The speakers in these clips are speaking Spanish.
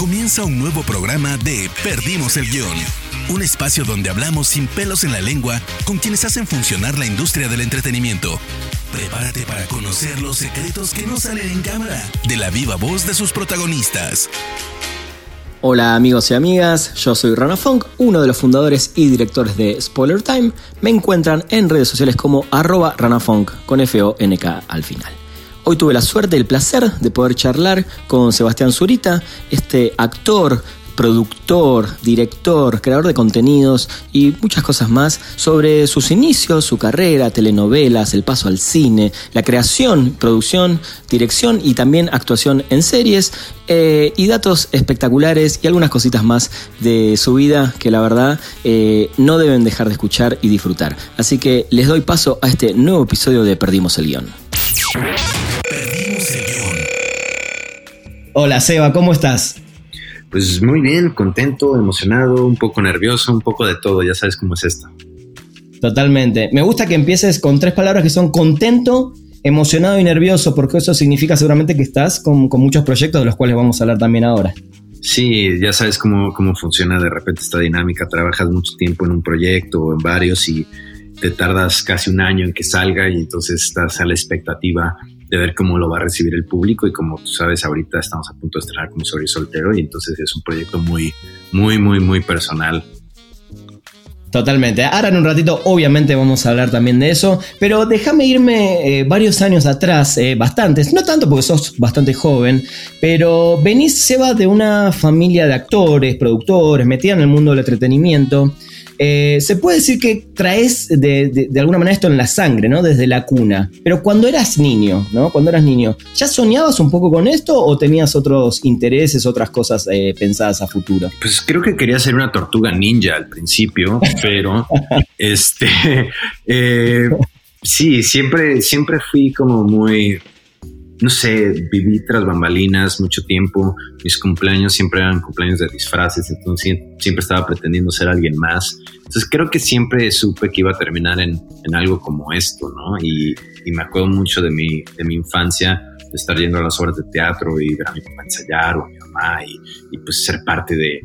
Comienza un nuevo programa de Perdimos el Guión. Un espacio donde hablamos sin pelos en la lengua con quienes hacen funcionar la industria del entretenimiento. Prepárate para conocer los secretos que no salen en cámara de la viva voz de sus protagonistas. Hola amigos y amigas, yo soy Rana Funk, uno de los fundadores y directores de Spoiler Time. Me encuentran en redes sociales como arroba ranafunk con F-O-N-K al final. Hoy tuve la suerte y el placer de poder charlar con Sebastián Zurita, este actor, productor, director, creador de contenidos y muchas cosas más sobre sus inicios, su carrera, telenovelas, el paso al cine, la creación, producción, dirección y también actuación en series eh, y datos espectaculares y algunas cositas más de su vida que la verdad eh, no deben dejar de escuchar y disfrutar. Así que les doy paso a este nuevo episodio de Perdimos el Guión. Hola Seba, ¿cómo estás? Pues muy bien, contento, emocionado, un poco nervioso, un poco de todo, ya sabes cómo es esto. Totalmente. Me gusta que empieces con tres palabras que son contento, emocionado y nervioso, porque eso significa seguramente que estás con, muchos proyectos de los cuales vamos a hablar también ahora. Sí, ya sabes cómo, cómo funciona de repente esta dinámica. Trabajas mucho tiempo en un proyecto o en varios y te tardas casi un año en que salga y entonces estás a la expectativa de ver cómo lo va a recibir el público y como tú sabes ahorita estamos a punto de estrenar como Soy Soltero y entonces es un proyecto muy, muy, muy, muy personal. Totalmente. Ahora en un ratito obviamente vamos a hablar también de eso, pero déjame irme eh, varios años atrás, eh, bastantes, no tanto porque sos bastante joven, pero venís, Seba, de una familia de actores, productores, metida en el mundo del entretenimiento. Eh, se puede decir que traes de, alguna manera esto en la sangre, ¿no? Desde la cuna. Pero cuando eras niño, ¿no? Cuando eras niño, ¿ya soñabas un poco con esto o tenías otros intereses, otras cosas eh, pensadas a futuro? Pues creo que quería ser una tortuga ninja al principio, pero este, eh, sí, siempre, siempre fui como muy no sé, viví tras bambalinas mucho tiempo. Mis cumpleaños siempre eran cumpleaños de disfraces, entonces siempre estaba pretendiendo ser alguien más. Entonces creo que siempre supe que iba a terminar en, algo como esto, ¿no? Y, me acuerdo mucho de mi, de mi infancia, de estar yendo a las obras de teatro y ver a mi papá ensayar o a mi mamá y, pues ser parte de,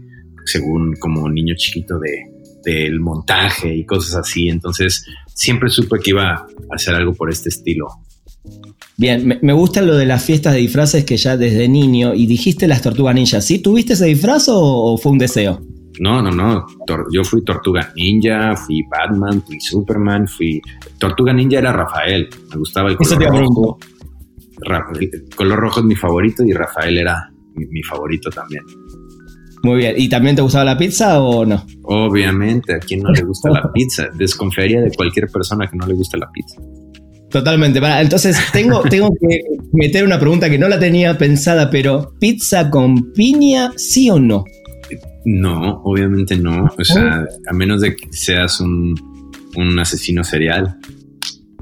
según como niño chiquito, de, del montaje y cosas así. Entonces siempre supe que iba a hacer algo por este estilo. Bien, me, gusta lo de las fiestas de disfraces que ya desde niño, y dijiste las tortugas ninja, ¿sí? ¿Tuviste ese disfraz o, fue un deseo? No, no, no. yo fui Tortuga Ninja, fui Batman, fui Superman, fui. Tortuga Ninja era Rafael. Me gustaba el color rojo. el color rojo es mi favorito y Rafael era mi, favorito también. Muy bien. ¿Y también te gustaba la pizza o no? Obviamente, a quien no le gusta la pizza. Desconfiaría de cualquier persona que no le guste la pizza. Totalmente. entonces tengo, tengo que meter una pregunta que no la tenía pensada, pero ¿pizza con piña, sí o no? No, obviamente no. O sea, a menos de que seas un, un asesino serial.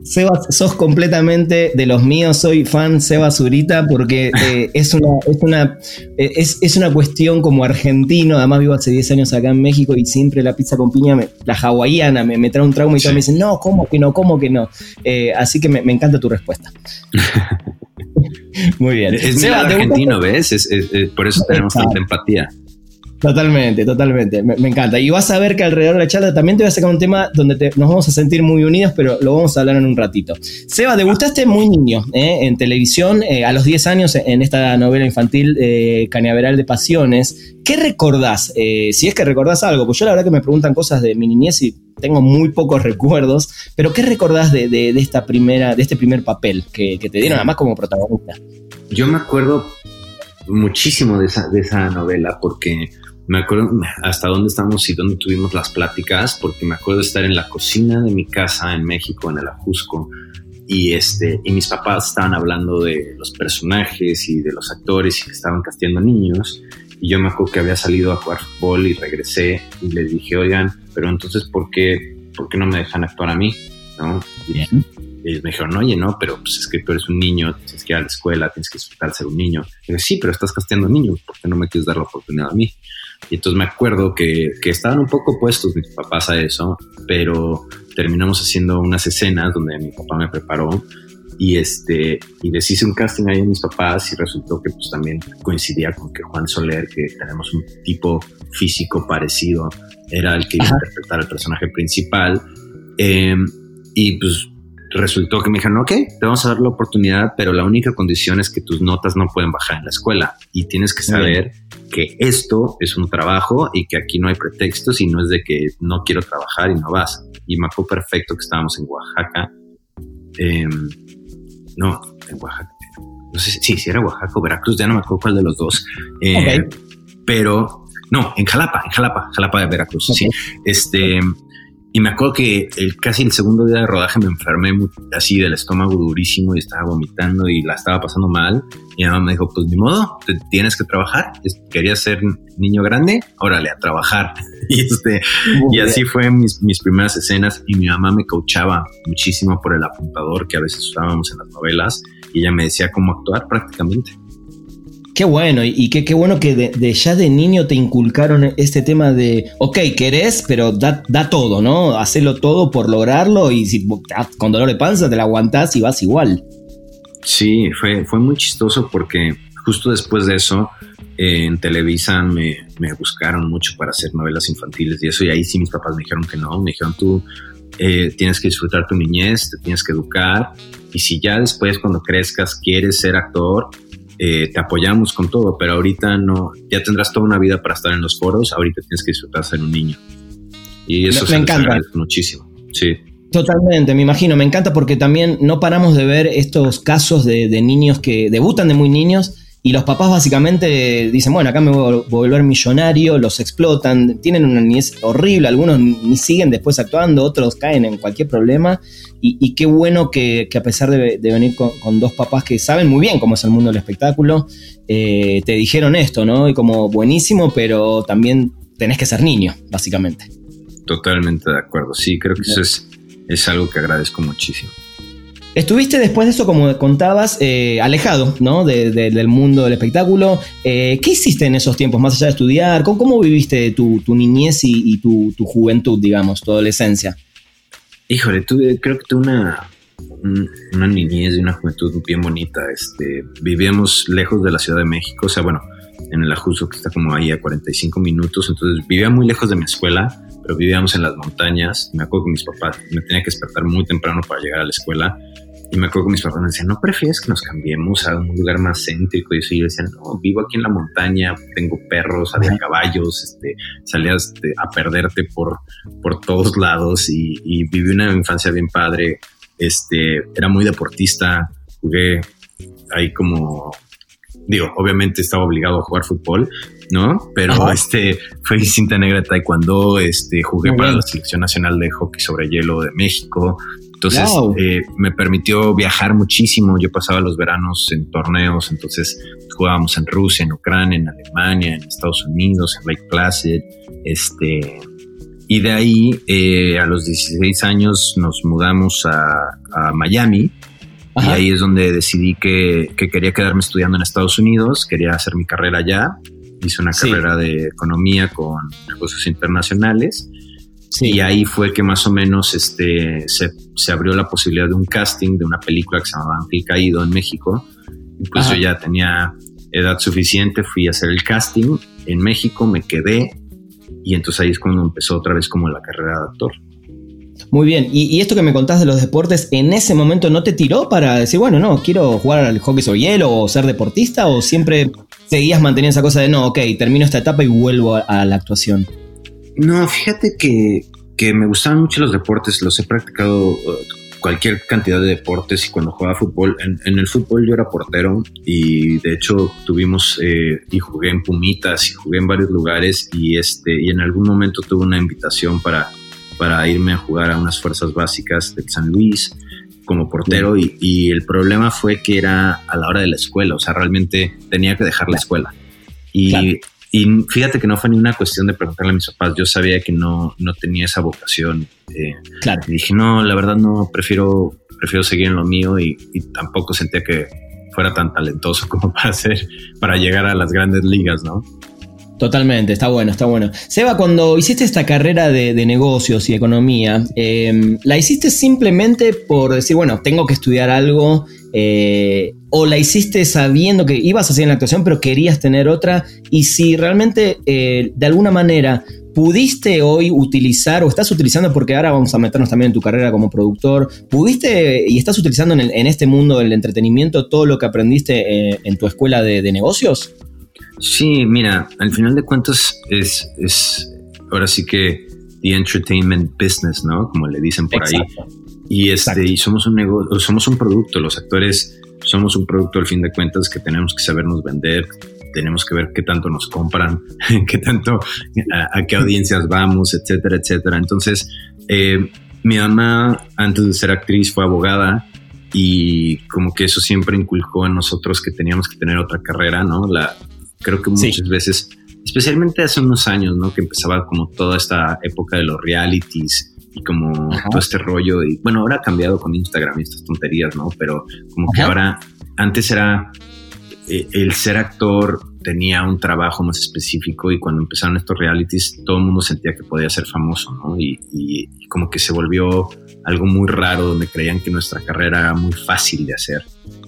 Sebas, sos completamente de los míos, soy fan Seba Zurita porque eh, es, una, es, una, eh, es, una cuestión como argentino, además vivo hace 10 años acá en México y siempre la pizza con piña, la hawaiana, me, me, trae un trauma y todos me dicen, no, ¿cómo que no? ¿Cómo que no? Eh, así que me, encanta tu respuesta. Muy bien. Es Seba, argentino, ¿ves? por eso tenemos tanta empatía. Totalmente, totalmente. Me, encanta. Y vas a ver que alrededor de la charla también te voy a sacar un tema donde nos vamos a sentir muy unidos, pero lo vamos a hablar en un ratito. Seba, degustaste muy niño ¿eh? en televisión, eh, a los 10 años en esta novela infantil eh, de Pasiones. ¿Qué recordás? Eh, si es que recordás algo, pues yo la verdad que me preguntan cosas de mi niñez y tengo muy pocos recuerdos, pero ¿qué recordás de, esta primera, de este primer papel que, te dieron además como protagonista? Yo me acuerdo muchísimo de esa, de esa novela porque me acuerdo hasta dónde estamos y dónde tuvimos las pláticas, porque me acuerdo estar en la cocina de mi casa en México, en el Ajusco, y, este, y mis papás estaban hablando de los personajes y de los actores y que estaban casteando niños. Y yo me acuerdo que había salido a jugar fútbol y regresé y les dije, oigan, pero entonces, ¿por qué, por qué no me dejan actuar a mí? ¿No? Y, ellos me dijeron, oye, no, pero pues es que tú eres un niño, tienes que ir a la escuela, tienes que disfrutar ser un niño. Y dije, sí, pero estás casteando niños, ¿por qué no me quieres dar la oportunidad a mí? Y entonces me acuerdo que, que estaban un poco opuestos mis papás a eso, pero terminamos haciendo unas escenas donde mi papá me preparó y este y les hice un casting ahí a mis papás y resultó que pues también coincidía con que Juan Soler que tenemos un tipo físico parecido era el que iba a interpretar al personaje principal. Em, y pues resultó que me dijeron, ok, te vamos a dar la oportunidad, pero la única condición es que tus notas no pueden bajar en la escuela y tienes que saber que esto es un trabajo y que aquí no hay pretextos y no es de que no quiero trabajar y no vas. Y me acuerdo perfecto que estábamos en Oaxaca. Em, no, en Oaxaca. No sé si, si era Oaxaca o Veracruz, ya no me acuerdo cuál de los dos. Eh, pero no, en Jalapa, en Jalapa, Jalapa de Veracruz. Sí. Este, y me acuerdo que el, casi el segundo día de rodaje me enfermé así del estómago durísimo y estaba vomitando y la estaba pasando mal. Y mi mamá me dijo, pues ni modo, tienes que trabajar. Quería ser niño grande, órale, a trabajar. y, este, y así fue mis, mis primeras escenas y mi mamá me coachaba muchísimo por el apuntador que a veces usábamos en las novelas y ella me decía cómo actuar prácticamente. Qué bueno, y qué, qué bueno que de, ya de niño te inculcaron este tema de, ok, querés, pero da, da todo, ¿no? Hacelo todo por lograrlo y si con dolor de panza te la aguantás y vas igual. Sí, fue, fue muy chistoso porque justo después de eso en Televisa me, me, buscaron mucho para hacer novelas infantiles y eso, y ahí sí mis papás me dijeron que no, me dijeron tú eh, tienes que disfrutar tu niñez, te tienes que educar y si ya después cuando crezcas quieres ser actor, eh, te apoyamos con todo, pero ahorita no, ya tendrás toda una vida para estar en los foros, ahorita tienes que disfrutar ser un niño. Y eso me, encanta muchísimo. Sí. Totalmente, me imagino, me encanta porque también no paramos de ver estos casos de, de niños que debutan de muy niños y los papás básicamente dicen, bueno, acá me voy a volver millonario, los explotan, tienen una niñez horrible, algunos ni siguen después actuando, otros caen en cualquier problema. Y, qué bueno que, a pesar de, venir con, dos papás que saben muy bien cómo es el mundo del espectáculo, eh, te dijeron esto, ¿no? Y como buenísimo, pero también tenés que ser niño, básicamente. Totalmente de acuerdo. Sí, creo que eso es, es algo que agradezco muchísimo. Estuviste después de eso, como contabas, eh, alejado ¿no? del mundo del espectáculo. Eh, ¿Qué hiciste en esos tiempos, más allá de estudiar? ¿Cómo, viviste tu, niñez y, tu, juventud, digamos, tu adolescencia? Híjole, tuve, creo que tuve una, una niñez y una juventud bien bonita. Este, vivíamos lejos de la Ciudad de México, o sea, bueno, en el Ajuso, que está como ahí a 45 minutos, entonces vivía muy lejos de mi escuela, pero vivíamos en las montañas. Me acuerdo que mis papás me tenía que despertar muy temprano para llegar a la escuela y me acuerdo que mis papás me decían, ¿no prefieres que nos cambiemos a un lugar más céntrico? Y eso, yo decía, no, vivo aquí en la montaña, tengo perros, había caballos, este, salías este, a perderte por, por todos lados y, y, viví una infancia bien padre. Este, era muy deportista, jugué ahí como, digo, obviamente estaba obligado a jugar fútbol, ¿no? Pero este, fue cinta negra de taekwondo, este, jugué para la selección nacional de hockey sobre hielo de México, entonces eh, me permitió viajar muchísimo. Yo pasaba los veranos en torneos, entonces jugábamos en Rusia, en Ucrania, en Alemania, en Estados Unidos, en Lake Placid. Este, y de ahí, eh, a los 16 años, nos mudamos a, Miami. Y ahí es donde decidí que, quería quedarme estudiando en Estados Unidos, quería hacer mi carrera allá. Hice una carrera de economía con negocios internacionales y ahí fue que más o menos este, se, abrió la posibilidad de un casting de una película que se llamaba Ángel Caído en México. Pues yo ya tenía edad suficiente, fui a hacer el casting en México, me quedé y entonces ahí es cuando empezó otra vez como la carrera de actor. Muy bien, y, esto que me contás de los deportes, ¿en ese momento no te tiró para decir, bueno, no, quiero jugar al hockey sobre hielo o ser deportista? ¿O siempre seguías manteniendo esa cosa de, no, ok, termino esta etapa y vuelvo a la actuación? No, fíjate que, me gustaban mucho los deportes, los he practicado uh, cualquier cantidad de deportes y cuando jugaba fútbol, en, el fútbol yo era portero y de hecho tuvimos eh, y jugué en Pumitas y jugué en varios lugares y, este, y en algún momento tuve una invitación para, para irme a jugar a unas fuerzas básicas del San Luis como portero y, el problema fue que era a la hora de la escuela, o sea, realmente tenía que dejar la escuela. Y y fíjate que no fue ni una cuestión de preguntarle a mis papás, yo sabía que no, no tenía esa vocación. Eh, claro. Y dije, no, la verdad no, prefiero, prefiero seguir en lo mío y, tampoco sentía que fuera tan talentoso como para hacer, para llegar a las grandes ligas, ¿no? Totalmente, está bueno, está bueno. Seba, cuando hiciste esta carrera de, negocios y economía, em, ¿la hiciste simplemente por decir, bueno, tengo que estudiar algo? Eh, ¿O la hiciste sabiendo que ibas a hacer la actuación, pero querías tener otra? Y si realmente, eh, de alguna manera, ¿Pudiste hoy utilizar o estás utilizando, porque ahora vamos a meternos también en tu carrera como productor, ¿pudiste y estás utilizando en, este mundo del entretenimiento todo lo que aprendiste eh, en tu escuela de, negocios? Sí, mira, al final de cuentas es, es ahora sí que the entertainment business, ¿no? Como le dicen por ahí. Y, este, y somos un negocio, somos un producto, los actores somos un producto al fin de cuentas que tenemos que sabernos vender, tenemos que ver qué tanto nos compran, qué tanto, a, qué audiencias vamos, etcétera, etcétera. Entonces, eh, mi mamá, antes de ser actriz, fue abogada y como que eso siempre inculcó en nosotros que teníamos que tener otra carrera, ¿no? La, creo que muchas veces, especialmente hace unos años, ¿no? Que empezaba como toda esta época de los realities y como todo este rollo. Y bueno, ahora ha cambiado con Instagram y estas tonterías, ¿no? Pero como que ahora, antes era eh, el ser actor tenía un trabajo más específico y cuando empezaron estos realities todo el mundo sentía que podía ser famoso, ¿no? Y, como que se volvió algo muy raro donde creían que nuestra carrera era muy fácil de hacer.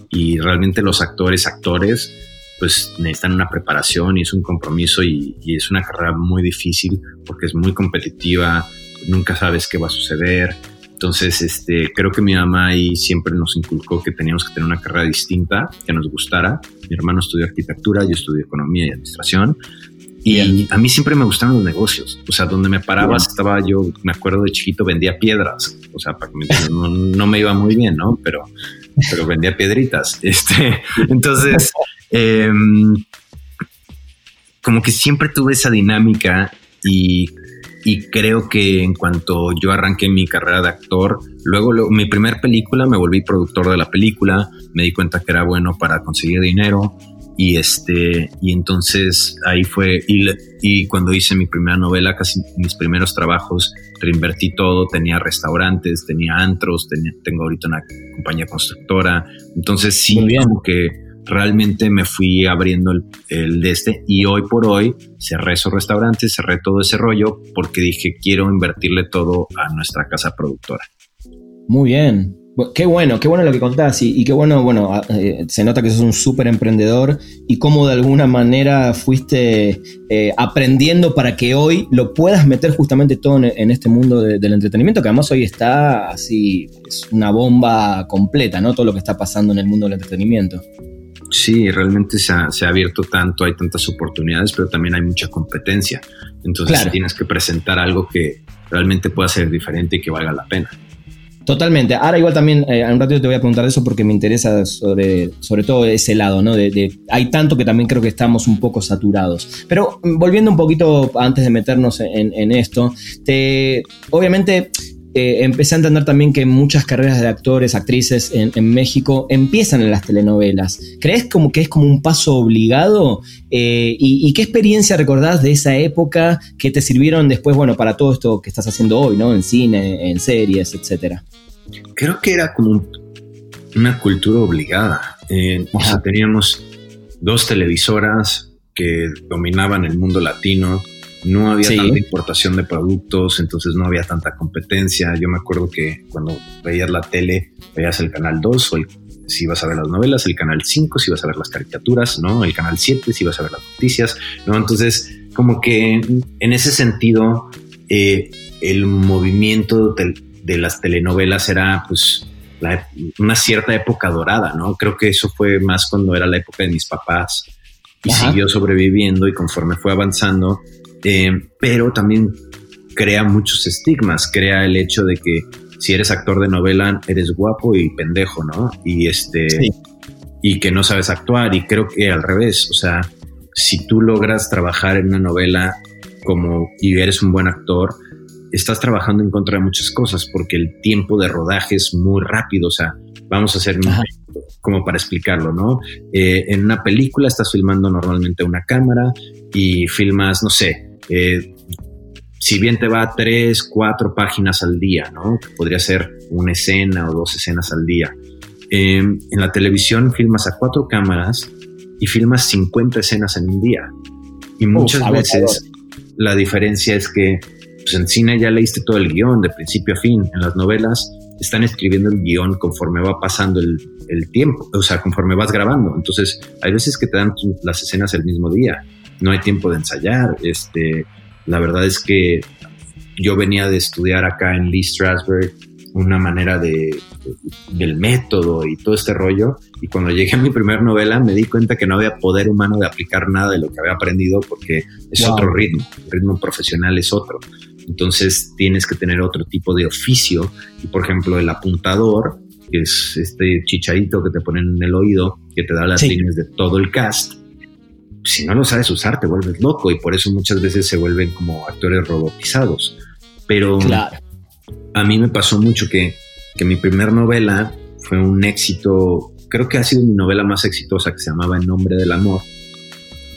Y realmente los actores, actores, pues necesitan una preparación y es un compromiso y, y es una carrera muy difícil porque es muy competitiva, nunca sabes qué va a suceder entonces, este, creo que mi mamá ahí siempre nos inculcó que teníamos que tener una carrera distinta, que nos gustara. Mi hermano estudió arquitectura, yo estudié economía y administración. Y a mí siempre me gustaban los negocios. O sea, donde me parabas estaba yo, me acuerdo de chiquito, vendía piedras. O sea, para que me no, no, me iba muy bien, ¿no? Pero, pero vendía piedritas. Este, entonces, em, como que siempre tuve esa dinámica y y creo que en cuanto yo arranqué mi carrera de actor, luego, mi primer película me volví productor de la película, me di cuenta que era bueno para conseguir dinero y este y entonces ahí fue y, y cuando hice mi primera novela, casi mis primeros trabajos, reinvertí todo, tenía restaurantes, tenía antros, tenía, tengo ahorita una compañía constructora, entonces sí, como que realmente me fui abriendo el, de este y hoy por hoy cerré esos restaurantes, cerré todo ese rollo porque dije quiero invertirle todo a nuestra casa productora. Muy bien. Qué bueno, qué bueno lo que contás y, qué bueno, bueno, eh, se nota que sos un súper emprendedor y cómo de alguna manera fuiste eh, aprendiendo para que hoy lo puedas meter justamente todo en, este mundo del entretenimiento, que además hoy está así, es una bomba completa, ¿no? Todo lo que está pasando en el mundo del entretenimiento. Sí, realmente se ha, abierto tanto, hay tantas oportunidades, pero también hay mucha competencia. Entonces tienes que presentar algo que realmente pueda ser diferente y que valga la pena. Totalmente. Ahora igual también, eh, un ratito te voy a preguntar eso porque me interesa sobre, sobre todo ese lado, ¿no? De, hay tanto que también creo que estamos un poco saturados. Pero mm, volviendo un poquito antes de meternos en, en esto, te, obviamente eh, empecé a entender también que muchas carreras de actores, actrices en, México empiezan en las telenovelas. ¿Crees como que es como un paso obligado? Eh, y, qué experiencia recordás de esa época que te sirvieron después, bueno, para todo esto que estás haciendo hoy, ¿no? En cine, en series, etcétera. Creo que era como una cultura obligada. Eh, o sea, teníamos dos televisoras que dominaban el mundo latino no había tanta importación de productos, entonces no había tanta competencia. Yo me acuerdo que cuando veías la tele, veías el canal 2 o si ibas a ver las novelas, el canal 5 si ibas a ver las caricaturas, ¿no? El canal 7 si ibas a ver las noticias, ¿no? Entonces, como que en ese sentido, eh, el movimiento de, las telenovelas era pues una cierta época dorada, ¿no? Creo que eso fue más cuando era la época de mis papás y siguió sobreviviendo y conforme fue avanzando, eh, pero también crea muchos estigmas, crea el hecho de que si eres actor de novela eres guapo y pendejo, ¿no? Y este y que no sabes actuar. Y creo que al revés, o sea, si tú logras trabajar en una novela como y eres un buen actor, estás trabajando en contra de muchas cosas porque el tiempo de rodaje es muy rápido, o sea, vamos a hacer como para explicarlo, ¿no? Eh, en una película estás filmando normalmente una cámara y filmas, no sé, eh, si bien te va a tres, cuatro páginas al día, ¿no? podría ser una escena o dos escenas al día. Em, en la televisión filmas a cuatro cámaras y filmas 50 escenas en un día. Y muchas veces la diferencia es que pues, en cine ya leíste todo el guion de principio a fin. En las novelas están escribiendo el guion conforme va pasando el, el tiempo, o sea, conforme vas grabando. Entonces, hay veces que te dan las escenas el mismo día. No hay tiempo de ensayar. Este, la verdad es que yo venía de estudiar acá en Lee Strasberg una manera de, del método y todo este rollo. Y cuando llegué a mi primera novela me di cuenta que no había poder humano de aplicar nada de lo que había aprendido porque es otro ritmo, el ritmo profesional es otro. Entonces tienes que tener otro tipo de oficio. Y por ejemplo, el apuntador, que es este chichadito que te ponen en el oído, que te da las líneas de todo el cast. Si no lo sabes usar, te vuelves loco y por eso muchas veces se vuelven como actores robotizados. Pero claro a mí me pasó mucho que, mi primer novela fue un éxito, creo que ha sido mi novela más exitosa que se llamaba En nombre del amor.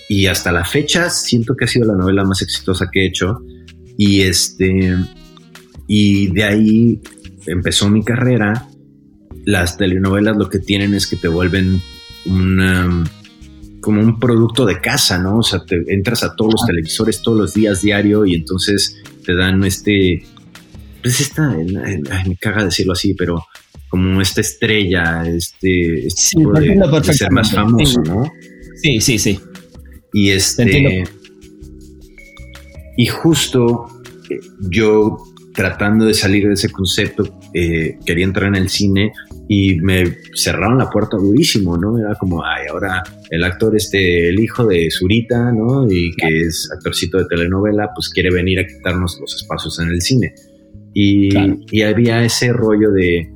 Y hasta la fecha siento que ha sido la novela más exitosa que he hecho. Y este, y de ahí empezó mi carrera. Las telenovelas lo que tienen es que te vuelven como un producto de casa, ¿no? O sea, te entras a todos los televisores todos los días diario y entonces te dan este pues esta, me caga decirlo así, pero como esta estrella, este, este tipo de, ser más famoso, ¿no? Sí, sí, sí. Y este. Y justo eh, yo tratando de salir de ese concepto, eh, quería entrar en el cine y me cerraron la puerta durísimo, ¿no? Era como, ay, ahora el actor, este, el hijo de Zurita, ¿no? Y que es actorcito de telenovela, pues quiere venir a quitarnos los espacios en el cine. Y, había ese rollo de,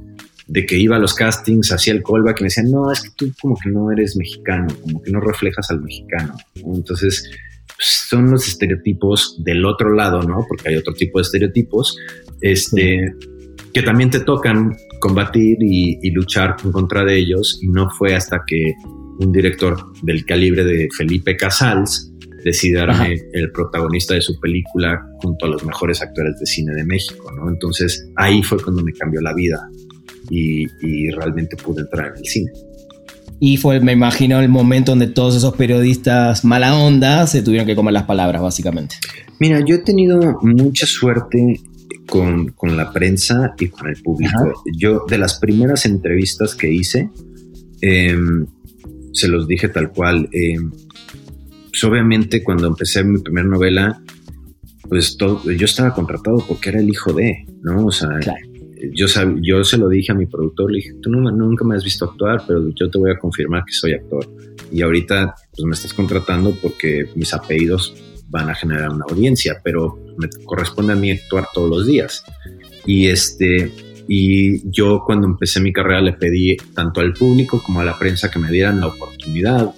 que iba a los castings, hacía el callback y me decían, no, es que tú como que no eres mexicano, como que no reflejas al mexicano. Entonces, pues, son los estereotipos del otro lado, ¿no? Porque hay otro tipo de estereotipos, este, que también te tocan combatir y, y, luchar en contra de ellos. Y no fue hasta que un director del calibre de Felipe Casals decidirme el protagonista de su película junto a los mejores actores de cine de México, ¿no? Entonces ahí fue cuando me cambió la vida y, realmente pude entrar en el cine. Y fue, me imagino, el momento donde todos esos periodistas mala onda se tuvieron que comer las palabras, básicamente. Mira, yo he tenido mucha suerte con, la prensa y con el público. Yo, de las primeras entrevistas que hice, em, se los dije tal cual. Eh, pues obviamente cuando empecé mi primera novela, pues todo, yo estaba contratado porque era el hijo de, ¿no? O sea, yo, yo se lo dije a mi productor, le dije, tú nunca me has visto actuar, pero yo te voy a confirmar que soy actor. Y ahorita pues me estás contratando porque mis apellidos van a generar una audiencia, pero me corresponde a mí actuar todos los días. Y este, y yo cuando empecé mi carrera le pedí tanto al público como a la prensa que me dieran la oportunidad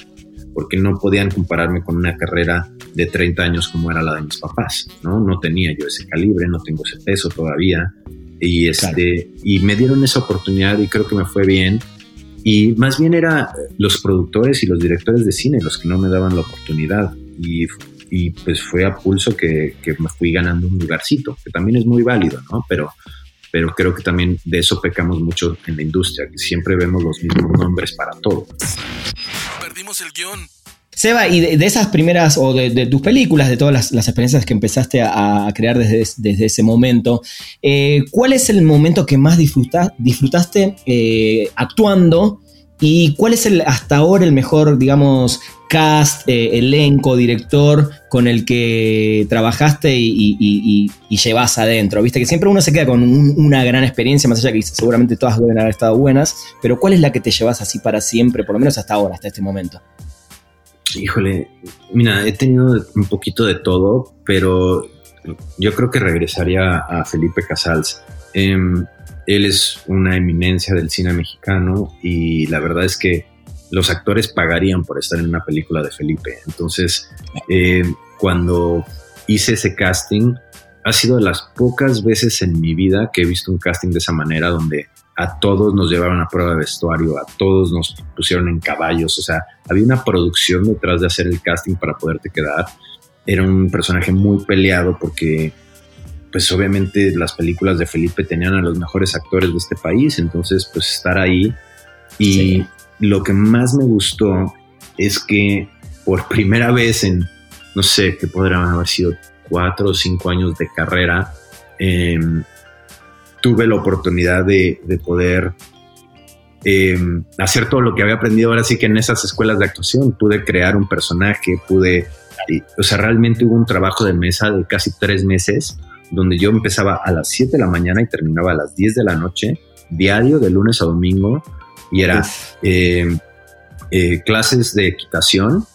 porque no podían compararme con una carrera de 30 años como era la de mis papás, ¿no? No tenía yo ese calibre, no tengo ese peso todavía. Y, este, y me dieron esa oportunidad y creo que me fue bien. Y más bien era los productores y los directores de cine los que no me daban la oportunidad. Y, y pues fue a pulso que, que, me fui ganando un lugarcito, que también es muy válido, ¿no? Pero, pero creo que también de eso pecamos mucho en la industria, que siempre vemos los mismos nombres para todo el guion. Seba, y de, esas primeras, o de, tus películas, de todas las, experiencias que empezaste a, crear desde, desde, ese momento, eh, ¿cuál es el momento que más disfrutaste eh, actuando? ¿Y cuál es el hasta ahora el mejor, digamos, cast, eh, elenco, director con el que trabajaste y, llevas adentro? Viste que siempre uno se queda con una gran experiencia, más allá que seguramente todas deben haber estado buenas, pero ¿cuál es la que te llevas así para siempre, por lo menos hasta ahora, hasta este momento? Híjole, mira, he tenido un poquito de todo, pero yo creo que regresaría a Felipe Casals. Em, él es una eminencia del cine mexicano y la verdad es que los actores pagarían por estar en una película de Felipe. Entonces, eh, cuando hice ese casting, ha sido de las pocas veces en mi vida que he visto un casting de esa manera donde a todos nos llevaron a prueba de vestuario, a todos nos pusieron en caballos, o sea, había una producción detrás de hacer el casting para poderte quedar. Era un personaje muy peleado porque pues obviamente las películas de Felipe tenían a los mejores actores de este país, entonces pues estar ahí y lo que más me gustó es que por primera vez en no sé, que podrían haber sido cuatro o cinco años de carrera, em, tuve la oportunidad de, poder em, hacer todo lo que había aprendido ahora sí que en esas escuelas de actuación. Pude crear un personaje, pude, o sea, realmente hubo un trabajo de mesa de casi tres meses donde yo empezaba a las 7 de la mañana y terminaba a las 10 de la noche, diario de lunes a domingo, y era em, eh, clases de equitación,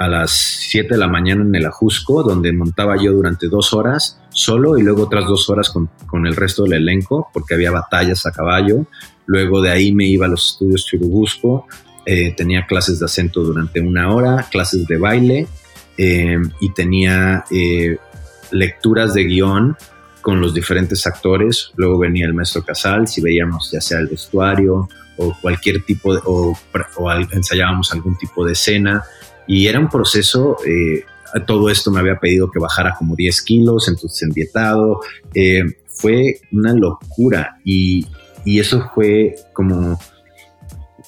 a las 7 de la mañana en el Ajusco, donde montaba yo durante dos horas solo y luego otras dos horas con, el resto del elenco, porque había batallas a caballo. Luego de ahí me iba a los estudios Churubusco, eh, tenía clases de acento durante una hora, clases de baile eh, y tenía eh, lecturas de guion con los diferentes actores. Luego venía el maestro Casal, si veíamos ya sea el vestuario o cualquier tipo de, o, o ensayábamos algún tipo de escena y era un proceso, eh, todo esto me había pedido que bajara como 10 kilos, entonces endietado, eh, fue una locura y, y eso fue como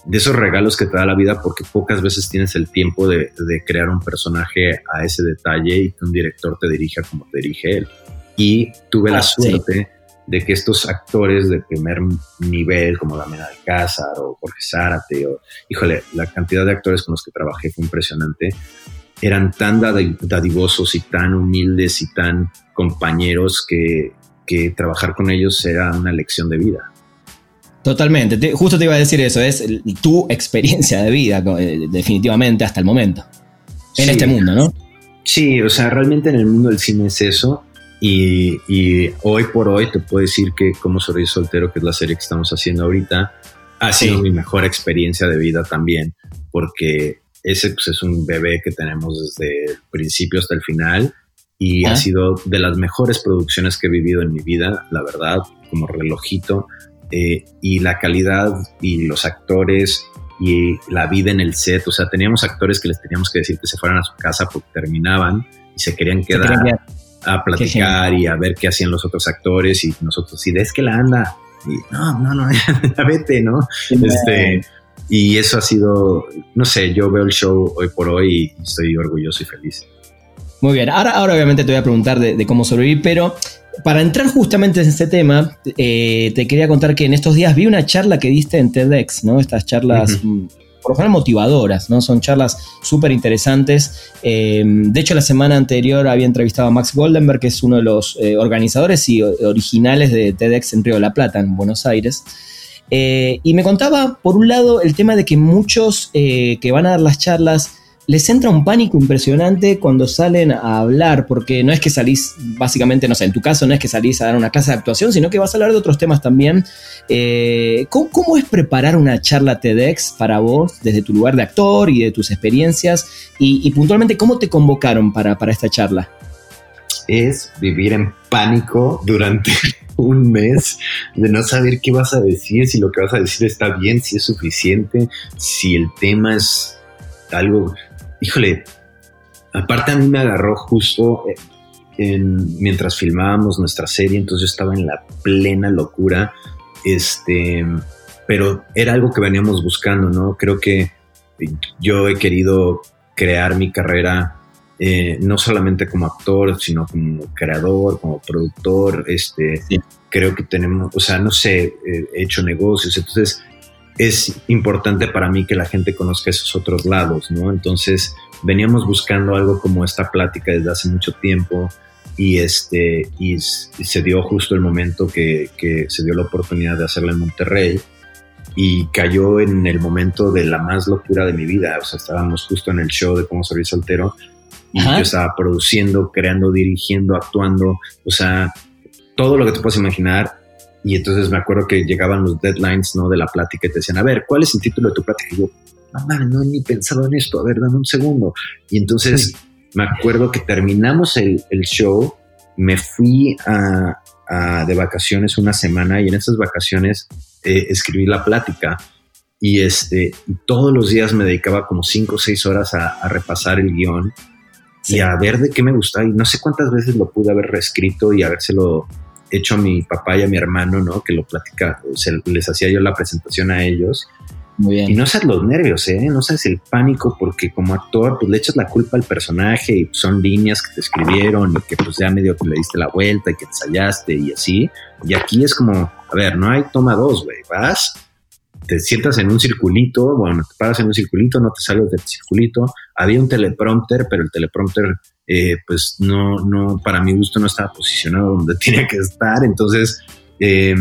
de esos regalos que te da la vida porque pocas veces tienes el tiempo de, de, crear un personaje a ese detalle y que un director te dirija como te dirige él. Y tuve la ah, suerte de que estos actores de primer nivel, como Damián Alcázar o Jorge Zárate, o, híjole, la cantidad de actores con los que trabajé fue impresionante, eran tan dadivosos y tan humildes y tan compañeros que, que trabajar con ellos era una lección de vida. Totalmente, justo te iba a decir eso, es tu experiencia de vida, eh, definitivamente hasta el momento, en este mundo, ¿no? Sí, o sea, realmente en el mundo del cine es eso. Y, hoy por hoy te puedo decir que Como Soy Soltero, que es la serie que estamos haciendo ahorita, ha sido mi mejor experiencia de vida también, porque ese pues, es un bebé que tenemos desde el principio hasta el final y ha sido de las mejores producciones que he vivido en mi vida, la verdad, como relojito. Eh, y la calidad y los actores y la vida en el set, o sea, teníamos actores que les teníamos que decir que se fueran a su casa porque terminaban y se querían quedar a platicar y a ver qué hacían los otros actores y nosotros, si ves que la anda, y no, no, no, ya vete, ¿no? Este, y eso ha sido, no sé, yo veo el show hoy por hoy y estoy orgulloso y feliz. Muy bien, ahora, ahora obviamente te voy a preguntar de, cómo sobrevivir, pero para entrar justamente en este tema, eh, te quería contar que en estos días vi una charla que diste en TEDx, ¿no? Estas charlas por lo general motivadoras, ¿no? Son charlas súper interesantes. Eh, de hecho, la semana anterior había entrevistado a Max Goldenberg, que es uno de los eh, organizadores y originales de TEDx en Río de la Plata, en Buenos Aires. Eh, y me contaba, por un lado, el tema de que muchos que van a dar las charlas les entra un pánico impresionante cuando salen a hablar, porque no es que salís, básicamente, no sé, en tu caso no es que salís a dar una clase de actuación, sino que vas a hablar de otros temas también. Eh, ¿cómo, es preparar una charla TEDx para vos desde tu lugar de actor y de tus experiencias? Y, puntualmente, ¿cómo te convocaron para, para esta charla? Es vivir en pánico durante un mes de no saber qué vas a decir, si lo que vas a decir está bien, si es suficiente, si el tema es algo híjole, aparte a mí me agarró justo eh, mientras filmábamos nuestra serie, entonces yo estaba en la plena locura, este, pero era algo que veníamos buscando, ¿no? Creo que yo he querido crear mi carrera eh, no solamente como actor, sino como creador, como productor, este, creo que tenemos, o sea, no sé, eh, he hecho negocios, entonces es importante para mí que la gente conozca esos otros lados, ¿no? Entonces veníamos buscando algo como esta plática desde hace mucho tiempo y este y, se dio justo el momento que, se dio la oportunidad de hacerla en Monterrey y cayó en el momento de la más locura de mi vida, o sea, estábamos justo en el show de cómo servir soltero y yo estaba produciendo, creando, dirigiendo, actuando, o sea, todo lo que te puedes imaginar y entonces me acuerdo que llegaban los deadlines, ¿no? De la plática y te decían, a ver, ¿cuál es el título de tu plática? Y yo, no, no he ni pensado en esto, a ver, dame un segundo. Y entonces me acuerdo que terminamos el, show, me fui a, de vacaciones una semana y en esas vacaciones eh, escribí la plática y este todos los días me dedicaba como cinco o seis horas a, repasar el guion y a ver de qué me gustaba y no sé cuántas veces lo pude haber reescrito y habérselo hecho a mi papá y a mi hermano, ¿no? Que lo platica, les hacía yo la presentación a ellos. Muy bien. Y no seas los nervios, ¿eh? No seas el pánico porque como actor pues le echas la culpa al personaje y son líneas que te escribieron y que pues ya medio que le diste la vuelta y que ensayaste y así. Y aquí es como, a ver, no hay toma dos, güey. Vas, te sientas en un circulito, bueno, te paras en un circulito, no te sales del circulito. Había un teleprompter, pero el teleprompter, eh, pues no, no, para mi gusto no estaba posicionado donde tenía que estar. Entonces, eh,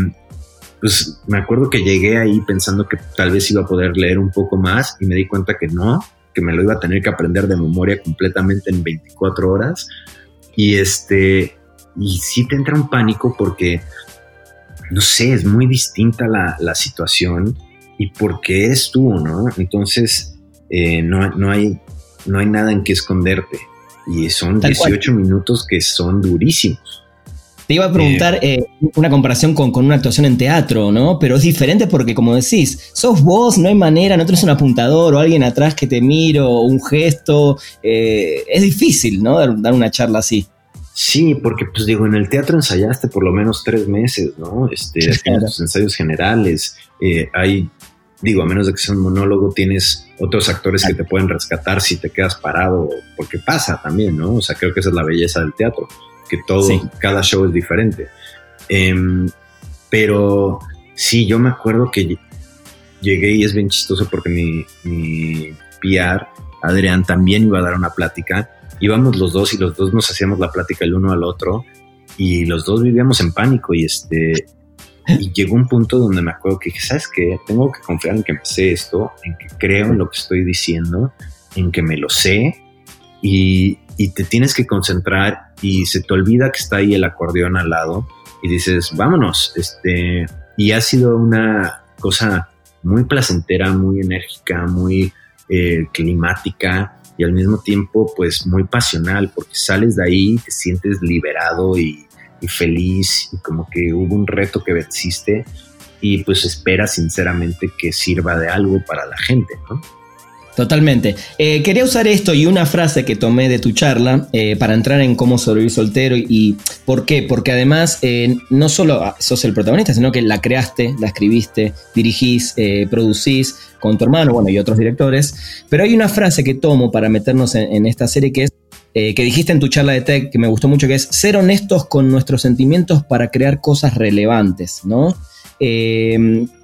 pues me acuerdo que llegué ahí pensando que tal vez iba a poder leer un poco más y me di cuenta que no, que me lo iba a tener que aprender de memoria completamente en 24 horas. Y este, y sí te entra un pánico porque, no sé, es muy distinta la, la situación y porque eres tú, ¿no? Entonces, eh, no, no, hay, no hay nada en que esconderte. Y son 18 minutos que son durísimos. Te iba a preguntar eh, una comparación con, una actuación en teatro, ¿no? Pero es diferente porque, como decís, sos vos, no hay manera, no tenés un apuntador o alguien atrás que te miro, un gesto. Eh, es difícil, ¿no? Dar, una charla así. Sí, porque, pues digo, en el teatro ensayaste por lo menos tres meses, ¿no? Este, tus ensayos generales. Eh, hay, digo, a menos de que sea un monólogo, tienes otros actores que te pueden rescatar si te quedas parado, porque pasa también, ¿no? O sea, creo que esa es la belleza del teatro que todo, cada show es diferente. Em, pero sí, yo me acuerdo que llegué y es bien chistoso porque mi, mi PR, Adrián, también iba a dar una plática. Íbamos los dos y los dos nos hacíamos la plática el uno al otro y los dos vivíamos en pánico y este y llegó un punto donde me acuerdo que dije, ¿sabes qué? Tengo que confiar en que me sé esto, en que creo en lo que estoy diciendo, en que me lo sé y, y te tienes que concentrar y se te olvida que está ahí el acordeón al lado y dices, vámonos, este, y ha sido una cosa muy placentera, muy enérgica, muy eh, climática y al mismo tiempo pues muy pasional porque sales de ahí, te sientes liberado y, y feliz y como que hubo un reto que venciste y pues esperas sinceramente que sirva de algo para la gente, ¿no? Totalmente. Eh, quería usar esto y una frase que tomé de tu charla eh, para entrar en cómo sobrevivir soltero y, ¿por qué? Porque además eh, no solo sos el protagonista, sino que la creaste, la escribiste, dirigís, producís con tu hermano, bueno, y otros directores. Pero hay una frase que tomo para meternos en, esta serie que es que dijiste en tu charla de tech que me gustó mucho, que es ser honestos con nuestros sentimientos para crear cosas relevantes, ¿no?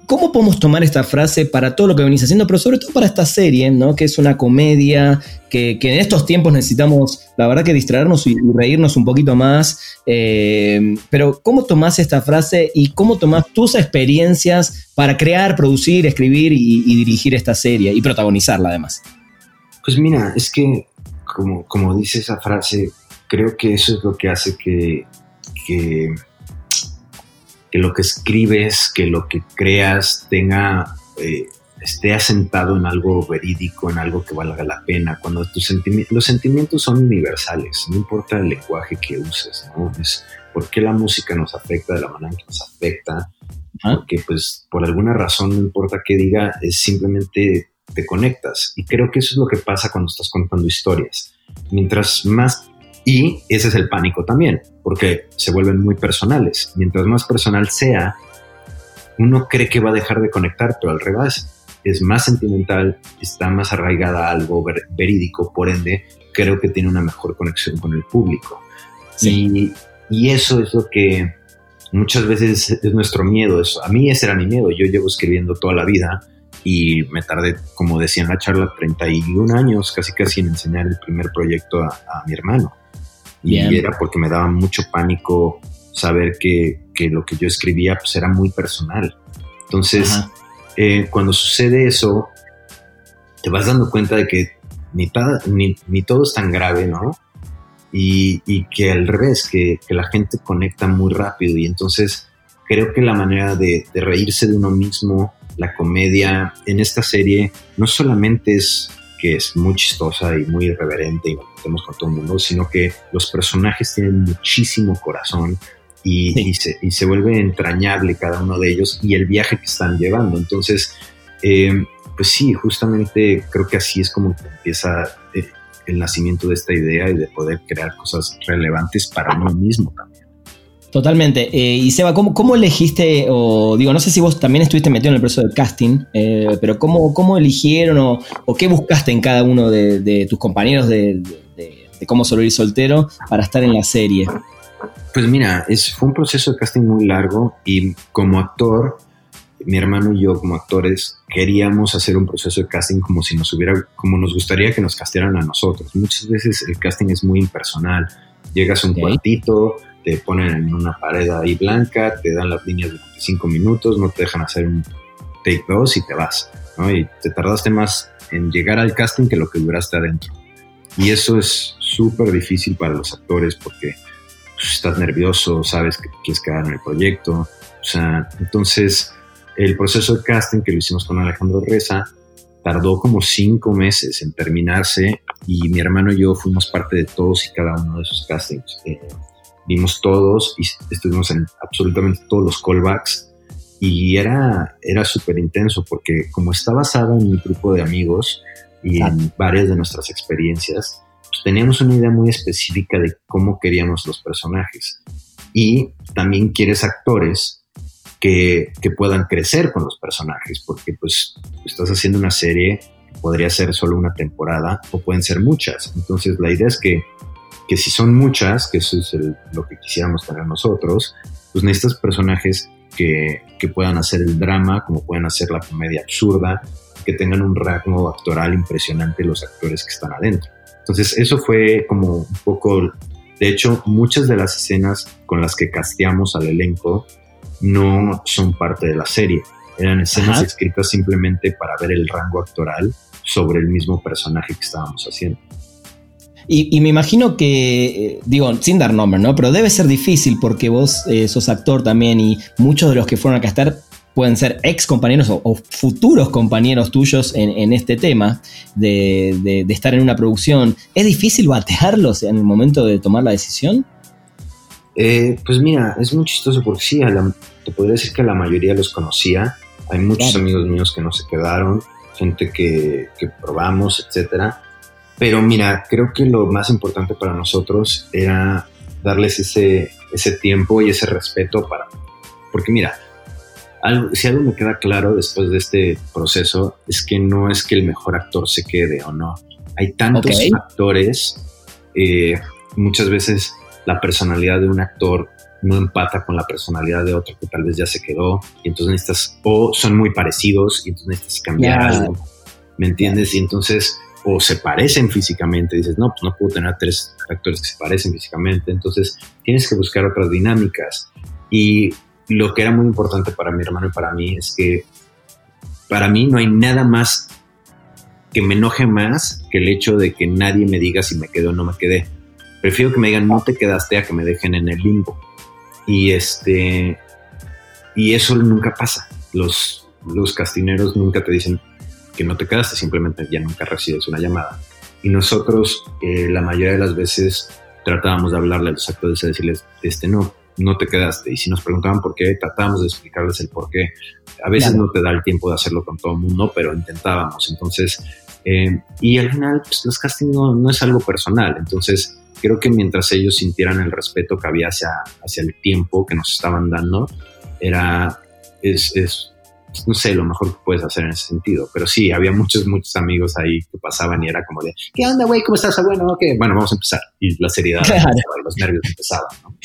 ¿Cómo podemos tomar esta frase para todo lo que venís haciendo, pero sobre todo para esta serie, ¿no? que es una comedia, que, en estos tiempos necesitamos, la verdad, que distraernos y, reírnos un poquito más? Eh, pero ¿cómo tomás esta frase y cómo tomás tus experiencias para crear, producir, escribir y, dirigir esta serie y protagonizarla además? Pues mira, es que como, como dice esa frase, creo que eso es lo que hace que, que que lo que escribes, que lo que creas tenga, eh, esté asentado en algo verídico, en algo que valga la pena. Cuando tus sentimientos, los sentimientos son universales, no importa el lenguaje que uses, ¿no? Es por qué la música nos afecta de la manera que nos afecta, porque pues por alguna razón, no importa qué diga, es simplemente te conectas. Y creo que eso es lo que pasa cuando estás contando historias. Mientras más y ese es el pánico también, porque se vuelven muy personales. Mientras más personal sea, uno cree que va a dejar de conectar, pero al revés, es más sentimental, está más arraigada a algo verídico, por ende, creo que tiene una mejor conexión con el público. Y, y, eso es lo que muchas veces es nuestro miedo. Eso. A mí ese era mi miedo. Yo llevo escribiendo toda la vida y me tardé, como decía en la charla, 31 años casi casi en enseñar el primer proyecto a mi hermano. Y era porque me daba mucho pánico saber que, lo que yo escribía pues, era muy personal. Entonces, eh, cuando sucede eso, te vas dando cuenta de que ni, ni, todo es tan grave, ¿no? Y, que al revés, que, la gente conecta muy rápido y entonces creo que la manera de, de, reírse de uno mismo, la comedia en esta serie, no solamente es que es muy chistosa y muy irreverente y nos metemos con todo el mundo, sino que los personajes tienen muchísimo corazón y, se, vuelve entrañable cada uno de ellos y el viaje que están llevando. Entonces, eh, pues sí, justamente creo que así es como empieza eh, el nacimiento de esta idea y de poder crear cosas relevantes para uno mismo también. Totalmente. Eh, y Seba, ¿cómo, elegiste, o digo, no sé si vos también estuviste metido en el proceso de casting, eh, pero ¿cómo, cómo eligieron o, qué buscaste en cada uno de, tus compañeros de, cómo sobrevivir soltero para estar en la serie? Pues mira, es, fue un proceso de casting muy largo y como actor, mi hermano y yo como actores queríamos hacer un proceso de casting como si nos hubiera, como nos gustaría que nos castearan a nosotros. Muchas veces el casting es muy impersonal. Llegas a un cuartito, te ponen en una pared ahí blanca, te dan las líneas de 25 minutos, no te dejan hacer un take 2 y te vas, ¿no? Y te tardaste más en llegar al casting que lo que duraste adentro. Y eso es súper difícil para los actores porque pues, estás nervioso, sabes que quieres quedar en el proyecto. O sea, entonces el proceso de casting que lo hicimos con Alejandro Reza tardó como cinco meses en terminarse y mi hermano y yo fuimos parte de todos y cada uno de esos castings. Eh, vimos todos y estuvimos en absolutamente todos los callbacks y era, era súper intenso porque como está basado en mi grupo de amigos y en varias de nuestras experiencias, pues teníamos una idea muy específica de cómo queríamos los personajes. Y también quieres actores que, que puedan crecer con los personajes, porque pues estás haciendo una serie podría ser solo una temporada o pueden ser muchas. Entonces la idea es que que si son muchas, que eso es lo que quisiéramos tener nosotros, pues necesitas personajes que, que, puedan hacer el drama, como pueden hacer la comedia absurda, que tengan un rango actoral impresionante los actores que están adentro. Entonces eso fue como un poco, de hecho, muchas de las escenas con las que casteamos al elenco no son parte de la serie, eran escenas escritas simplemente para ver el rango actoral sobre el mismo personaje que estábamos haciendo. Y, me imagino que, eh, digo, sin dar nombre, ¿no? Pero debe ser difícil porque vos eh, sos actor también y muchos de los que fueron a castar pueden ser ex compañeros o, futuros compañeros tuyos en, este tema de, estar en una producción. ¿Es difícil batearlos en el momento de tomar la decisión? Eh, pues mira, es muy chistoso porque sí, te podría decir que la mayoría los conocía. Hay muchos amigos míos que no se quedaron, gente que, que probamos, etcétera pero mira, creo que lo más importante para nosotros era darles ese, ese tiempo y ese respeto para... Porque mira, si algo me queda claro después de este proceso es que no es que el mejor actor se quede o no. Hay tantos actores, eh, muchas veces la personalidad de un actor no empata con la personalidad de otro que tal vez ya se quedó y entonces necesitas, o son muy parecidos y entonces necesitas cambiar algo, ¿me entiendes? Y entonces o se parecen físicamente, dices, no, pues no puedo tener tres actores que se parecen físicamente, entonces tienes que buscar otras dinámicas. Y lo que era muy importante para mi hermano y para mí es que para mí no hay nada más que me enoje más que el hecho de que nadie me diga si me quedé o no me quedé. Prefiero que me digan no te quedaste a que me dejen en el limbo. Y este y eso nunca pasa. Los, los castineros nunca te dicen que no te quedaste, simplemente ya nunca recibes una llamada. Y nosotros, eh, la mayoría de las veces, tratábamos de hablarle a los actores y decirles, este no, no te quedaste. Y si nos preguntaban por qué, tratábamos de explicarles el por qué. A veces no te da el tiempo de hacerlo con todo el mundo, pero intentábamos. Entonces, eh, y al final, pues los castings no, no, es algo personal. Entonces, creo que mientras ellos sintieran el respeto que había hacia, hacia el tiempo que nos estaban dando, era, es, es pues, no sé, lo mejor que puedes hacer en ese sentido. Pero sí, había muchos, muchos amigos ahí que pasaban y era como de, ¿qué onda, güey? ¿Cómo estás? Ah, bueno, ok, bueno, vamos a empezar. Y la seriedad, los nervios empezaban, ¿no?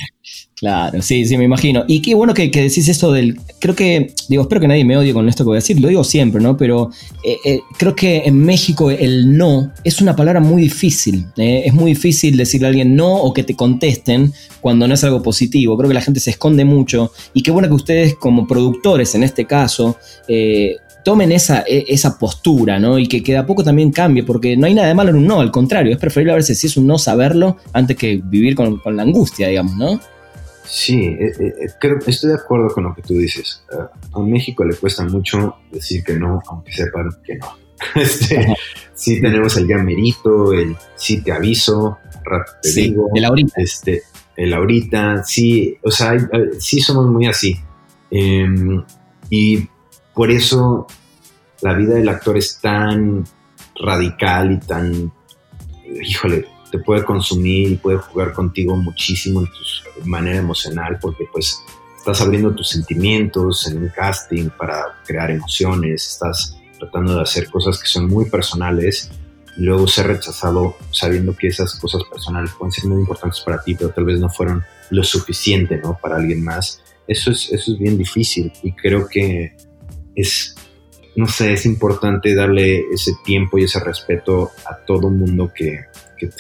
Claro, sí, sí, me imagino. Y qué bueno que, decís esto del. Creo que. Digo, espero que nadie me odie con esto que voy a decir, lo digo siempre, ¿no? Pero eh, eh, creo que en México el no es una palabra muy difícil. ¿eh? Es muy difícil decirle a alguien no o que te contesten cuando no es algo positivo. Creo que la gente se esconde mucho. Y qué bueno que ustedes, como productores en este caso, tomen esa, e, esa postura, ¿no? Y que, que a poco también cambie, porque no hay nada de malo en un no, al contrario, es preferible a veces si es un no saberlo antes que vivir con, con la angustia, digamos, ¿no? Sí, eh, eh, eh, creo, estoy de acuerdo con lo que tú dices. a México le cuesta mucho decir que no, aunque sepan que no. Este, sí tenemos el llamerito, el sí te aviso, rato te digo. El ahorita. Este, el ahorita, sí, o sea, sí somos muy así. Em, y por eso la vida del actor es tan radical y tan, híjole, te puede consumir y puede jugar contigo muchísimo en tu manera emocional porque pues estás abriendo tus sentimientos en un casting para crear emociones, estás tratando de hacer cosas que son muy personales y luego ser rechazado sabiendo que esas cosas personales pueden ser muy importantes para ti, pero tal vez no fueron lo suficiente, ¿no? Para alguien más. Eso es, eso es bien difícil y creo que es, no sé, es importante darle ese tiempo y ese respeto a todo mundo que, que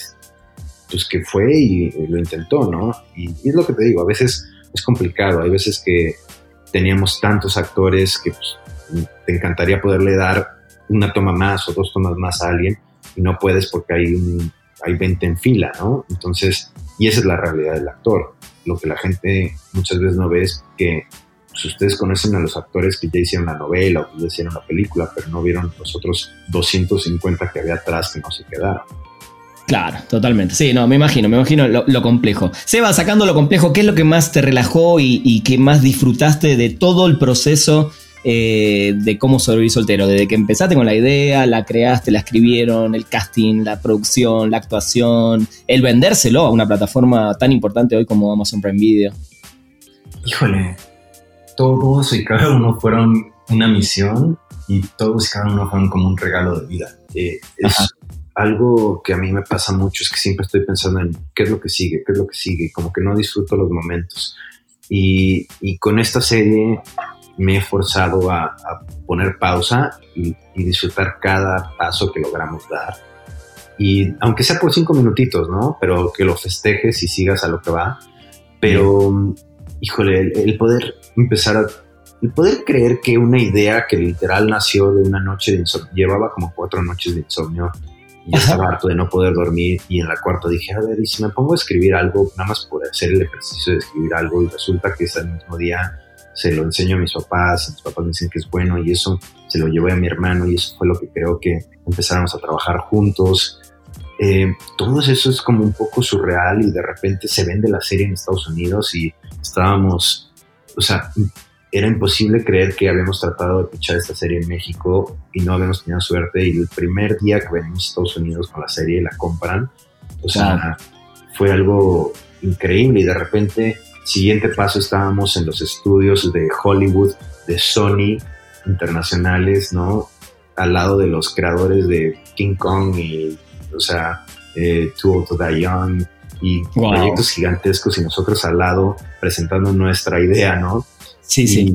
pues que fue y, lo intentó, ¿no? Y, es lo que te digo, a veces es complicado, hay veces que teníamos tantos actores que pues, te encantaría poderle dar una toma más o dos tomas más a alguien y no puedes porque hay, un, hay 20 en fila, ¿no? Entonces, y esa es la realidad del actor. Lo que la gente muchas veces no ve es que pues, ustedes conocen a los actores que ya hicieron la novela o que ya hicieron la película, pero no vieron los otros 250 que había atrás que no se quedaron. Claro, totalmente. Sí, no, me imagino, me imagino lo, complejo. Seba, sacando lo complejo, ¿qué es lo que más te relajó y, y que más disfrutaste de todo el proceso eh, de cómo sobrevivir soltero? Desde que empezaste con la idea, la creaste, la escribieron, el casting, la producción, la actuación, el vendérselo a una plataforma tan importante hoy como Amazon Prime Video. Híjole, todos y cada uno fueron una misión y todos y cada uno fueron como un regalo de vida. Eh, es, algo que a mí me pasa mucho es que siempre estoy pensando en qué es lo que sigue, qué es lo que sigue, como que no disfruto los momentos. Y, y con esta serie me he forzado a, poner pausa y, disfrutar cada paso que logramos dar. Y aunque sea por cinco minutitos, ¿no? Pero que lo festejes y sigas a lo que va. Pero, híjole, el, el poder empezar a el poder creer que una idea que literal nació de una noche de insomnio, llevaba como cuatro noches de insomnio, y estaba harto de no poder dormir y en la cuarta dije, a ver, y si me pongo a escribir algo, nada más por hacer el ejercicio de escribir algo y resulta que ese mismo día se lo enseño a mis papás, mis papás me dicen que es bueno y eso se lo llevé a mi hermano y eso fue lo que creo que empezáramos a trabajar juntos. Eh, todo eso es como un poco surreal y de repente se vende la serie en Estados Unidos y estábamos, o sea, era imposible creer que habíamos tratado de escuchar esta serie en México y no habíamos tenido suerte. Y el primer día que venimos a Estados Unidos con la serie la compran, o sea, fue algo increíble. Y de repente, siguiente paso, estábamos en los estudios de Hollywood, de Sony internacionales, ¿no? Al lado de los creadores de King Kong y, o sea, eh, Too to Die Young y proyectos gigantescos y nosotros al lado presentando nuestra idea, ¿no? Sí, sí.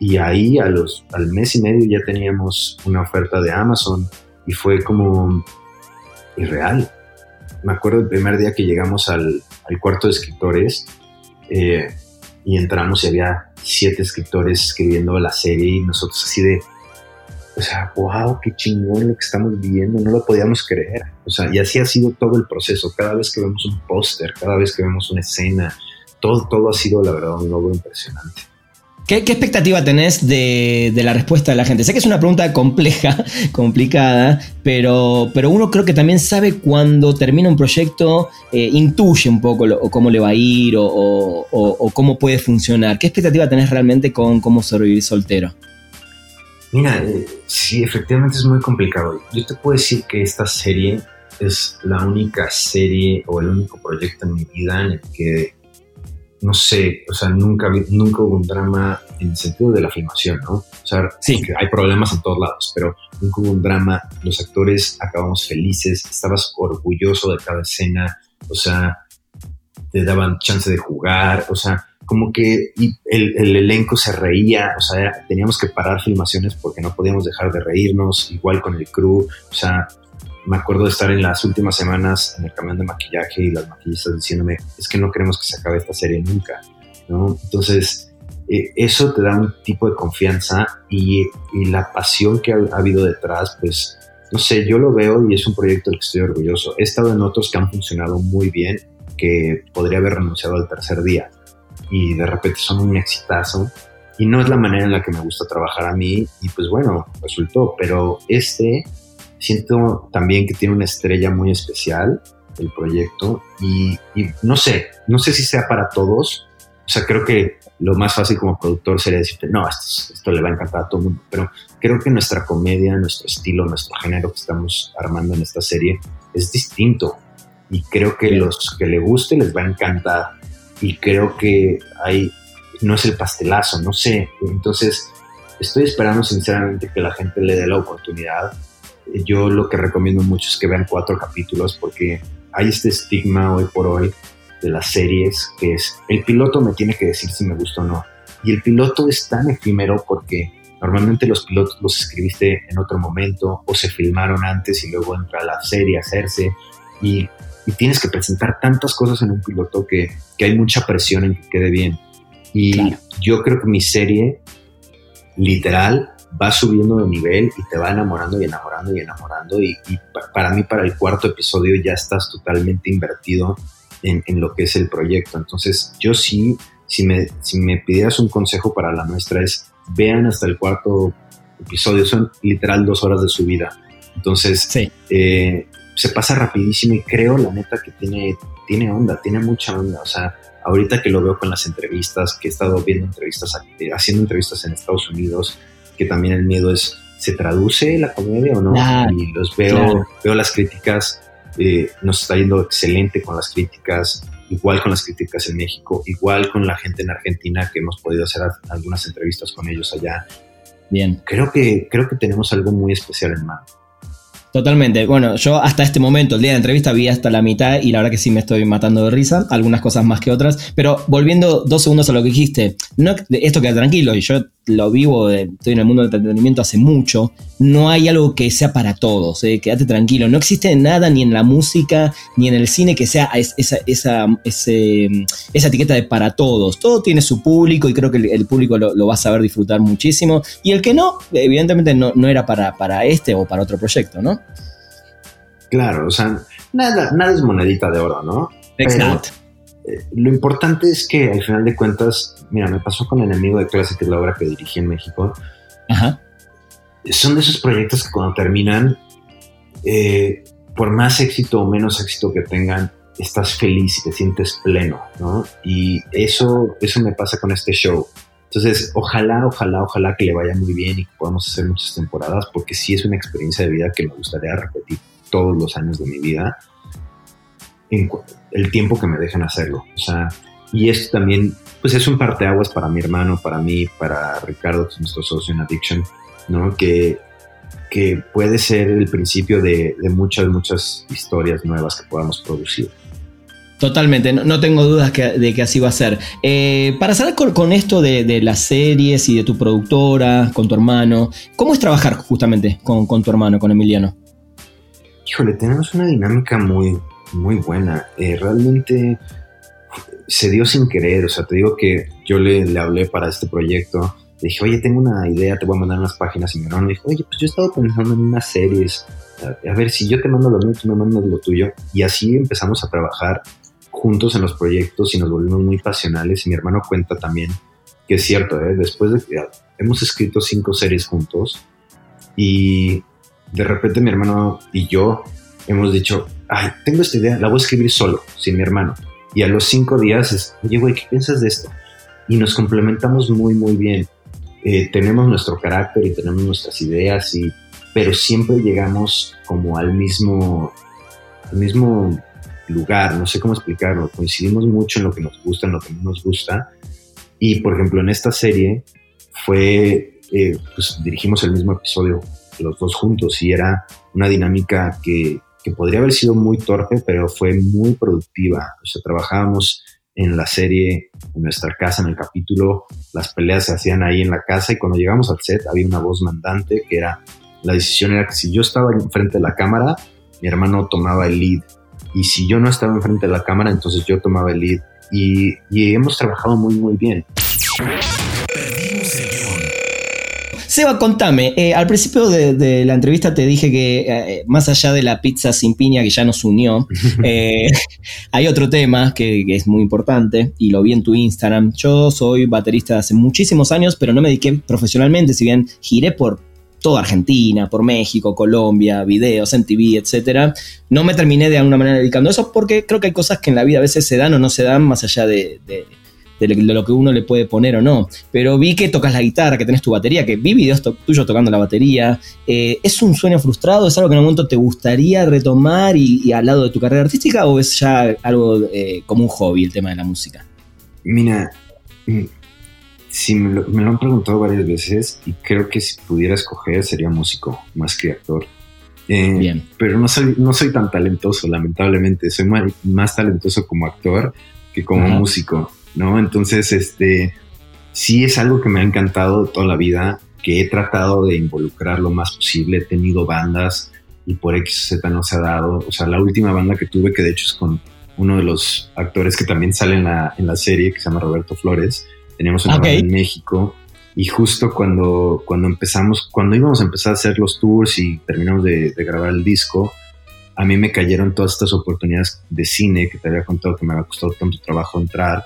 Y ahí a los, al mes y medio ya teníamos una oferta de Amazon y fue como irreal. Me acuerdo el primer día que llegamos al, al cuarto de escritores eh, y entramos y había siete escritores escribiendo la serie y nosotros así de, o sea, wow, qué chingón lo que estamos viendo, no lo podíamos creer. O sea, y así ha sido todo el proceso. Cada vez que vemos un póster, cada vez que vemos una escena, todo, todo ha sido, la verdad, un logro impresionante. ¿Qué, expectativa tenés de, la respuesta de la gente? Sé que es una pregunta compleja, complicada, pero, pero uno creo que también sabe cuando termina un proyecto, eh, intuye un poco cómo le va a ir o, cómo puede funcionar. ¿Qué expectativa tenés realmente con cómo sobrevivir soltero? Mira, eh, sí, efectivamente es muy complicado. Yo te puedo decir que esta serie es la única serie o el único proyecto en mi vida en el que no sé, o sea, nunca, nunca hubo un drama en el sentido de la filmación, ¿no? O sea, sí, que hay problemas en todos lados, pero nunca hubo un drama, los actores acabamos felices, estabas orgulloso de cada escena, o sea, te daban chance de jugar, o sea, como que el, el, elenco se reía, o sea, teníamos que parar filmaciones porque no podíamos dejar de reírnos, igual con el crew, o sea, me acuerdo de estar en las últimas semanas en el camión de maquillaje y las maquillistas diciéndome, es que no queremos que se acabe esta serie nunca, ¿no? Entonces, eh, eso te da un tipo de confianza y, la pasión que ha, habido detrás, pues, no sé, yo lo veo y es un proyecto del que estoy orgulloso. He estado en otros que han funcionado muy bien, que podría haber renunciado al tercer día y de repente son un exitazo y no es la manera en la que me gusta trabajar a mí y pues bueno, resultó, pero este Siento también que tiene una estrella muy especial el proyecto y, no sé, no sé si sea para todos. O sea, creo que lo más fácil como productor sería decirte, no, esto, esto le va a encantar a todo el mundo, pero creo que nuestra comedia, nuestro estilo, nuestro género que estamos armando en esta serie es distinto. y creo que los que le guste les va a encantar y creo que hay no es el pastelazo, no sé. Entonces, estoy esperando sinceramente que la gente le dé la oportunidad. Yo lo que recomiendo mucho es que vean cuatro capítulos porque hay este estigma hoy por hoy de las series que es el piloto me tiene que decir si me gusta o no. Y el piloto es tan efímero porque normalmente los pilotos los escribiste en otro momento o se filmaron antes y luego entra la serie a hacerse y, tienes que presentar tantas cosas en un piloto que, que hay mucha presión en que quede bien. Y yo creo que mi serie, literal, va subiendo de nivel y te va enamorando y enamorando y enamorando. Y, para mí, para el cuarto episodio, ya estás totalmente invertido en, lo que es el proyecto. Entonces, yo sí, si me, si me pidieras un consejo para la nuestra, es vean hasta el cuarto episodio. Son literal dos horas de su vida. Entonces, eh, se pasa rapidísimo y creo, la neta, que tiene, tiene onda, tiene mucha onda. O sea, ahorita que lo veo con las entrevistas, que he estado viendo entrevistas, eh, haciendo entrevistas en Estados Unidos, que también el miedo es, ¿se traduce la comedia o no? y los veo, veo las críticas, eh, nos está yendo excelente con las críticas, igual con las críticas en México, igual con la gente en Argentina, que hemos podido hacer algunas entrevistas con ellos allá. Bien. Creo que, creo que tenemos algo muy especial en mano. Totalmente. Bueno, yo hasta este momento, el día de la entrevista, vi hasta la mitad y la verdad que sí me estoy matando de risa, algunas cosas más que otras. Pero volviendo dos segundos a lo que dijiste, no, esto queda tranquilo, y yo lo vivo, estoy en el mundo del entretenimiento hace mucho, no hay algo que sea para todos, eh, quédate tranquilo, no existe nada ni en la música ni en el cine que sea esa, esa, esa etiqueta de para todos, todo tiene su público y creo que el, público lo, va a saber disfrutar muchísimo y el que no, evidentemente no, no era para, para este o para otro proyecto, ¿no? Claro, o sea, nada, nada es monedita de oro, ¿no? Exacto. Eh, lo importante es que al final de cuentas, mira, me pasó con Enemigo de Clase, que es la obra que dirigí en México. Ajá. Son de esos proyectos que cuando terminan, eh, por más éxito o menos éxito que tengan, estás feliz y te sientes pleno, ¿no? Y eso, eso me pasa con este show. Entonces, ojalá, ojalá, ojalá que le vaya muy bien y que podamos hacer muchas temporadas, porque sí es una experiencia de vida que me gustaría repetir todos los años de mi vida en el tiempo que me dejen hacerlo. O sea, y esto también, pues es un parteaguas para mi hermano, para mí, para Ricardo, que es nuestro socio en Addiction, ¿no? Que, que puede ser el principio de, muchas, muchas historias nuevas que podamos producir. Totalmente, no, tengo dudas de que así va a ser. Eh, para saber con, esto de, las series y de tu productora, con tu hermano, ¿cómo es trabajar justamente con, con tu hermano, con Emiliano? Híjole, tenemos una dinámica muy, muy buena. Eh, realmente se dio sin querer, o sea, te digo que yo le, hablé para este proyecto, le dije, oye, tengo una idea, te voy a mandar unas páginas, y mi hermano me dijo, oye, pues yo he estado pensando en unas series, a, ver, si yo te mando lo mío, tú me mandas lo tuyo, y así empezamos a trabajar juntos en los proyectos y nos volvimos muy pasionales, y mi hermano cuenta también que es cierto, ¿eh? después de que hemos escrito cinco series juntos, y de repente mi hermano y yo hemos dicho, ay, tengo esta idea, la voy a escribir solo, sin mi hermano. Y a los cinco días es, oye, güey, ¿qué piensas de esto? Y nos complementamos muy, muy bien. Eh, tenemos nuestro carácter y tenemos nuestras ideas, y, pero siempre llegamos como al mismo, al mismo lugar, no sé cómo explicarlo, coincidimos mucho en lo que nos gusta, en lo que no nos gusta. Y por ejemplo, en esta serie fue, eh, pues dirigimos el mismo episodio los dos juntos y era una dinámica que, que podría haber sido muy torpe, pero fue muy productiva. O sea, trabajábamos en la serie, en nuestra casa, en el capítulo, las peleas se hacían ahí en la casa y cuando llegamos al set había una voz mandante que era, la decisión era que si yo estaba enfrente de la cámara, mi hermano tomaba el lead y si yo no estaba enfrente de la cámara, entonces yo tomaba el lead y, y hemos trabajado muy, muy bien. Seba, contame, eh, al principio de, la entrevista te dije que eh, más allá de la pizza sin piña que ya nos unió, eh, hay otro tema que, es muy importante y lo vi en tu Instagram. Yo soy baterista hace muchísimos años, pero no me dediqué profesionalmente, si bien giré por toda Argentina, por México, Colombia, videos, en TV, etc. No me terminé de alguna manera dedicando a eso porque creo que hay cosas que en la vida a veces se dan o no se dan más allá de de, lo que uno le puede poner o no. Pero vi que tocas la guitarra, que tenés tu batería, que vi videos tuyos tocando la batería. Eh, ¿Es un sueño frustrado? ¿Es algo que en un momento te gustaría retomar y, al lado de tu carrera artística? ¿O es ya algo eh, como un hobby el tema de la música? Mira, mm, sí, me lo, me lo, han preguntado varias veces y creo que si pudiera escoger sería músico más que actor. Eh, Bien. Pero no soy, no soy tan talentoso, lamentablemente. Soy más, talentoso como actor que como músico, ¿no? Entonces, este, sí es algo que me ha encantado toda la vida, que he tratado de involucrar lo más posible. He tenido bandas y por X o Z no se ha dado. O sea, la última banda que tuve, que de hecho es con uno de los actores que también sale en la, en la serie, que se llama Roberto Flores Teníamos una okay. en México y justo cuando, cuando empezamos, cuando íbamos a empezar a hacer los tours y terminamos de, grabar el disco, a mí me cayeron todas estas oportunidades de cine que te había contado que me había costado tanto trabajo entrar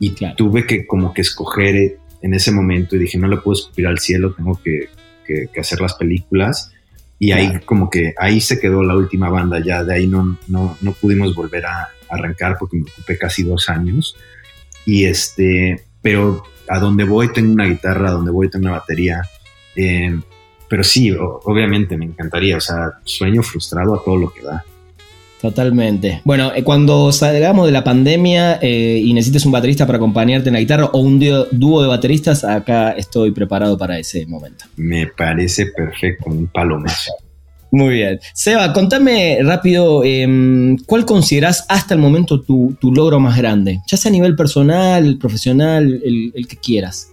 y tuve que como que escoger en ese momento y dije no le puedo escupir al cielo, tengo que, que, hacer las películas y ahí como que ahí se quedó la última banda ya, de ahí no, no, no pudimos volver a arrancar porque me ocupé casi dos años y este pero a donde voy tengo una guitarra, a donde voy tengo una batería. Eh, pero sí, obviamente me encantaría, o sea, sueño frustrado a todo lo que da. Totalmente. Bueno, eh, cuando salgamos de la pandemia eh, y necesites un baterista para acompañarte en la guitarra o un dúo de bateristas, acá estoy preparado para ese momento. Me parece perfecto, un palomazo. Muy bien. Seba, contame rápido, em, ¿cuál consideras hasta el momento tu, logro más grande? Ya sea a nivel personal, profesional, el, que quieras.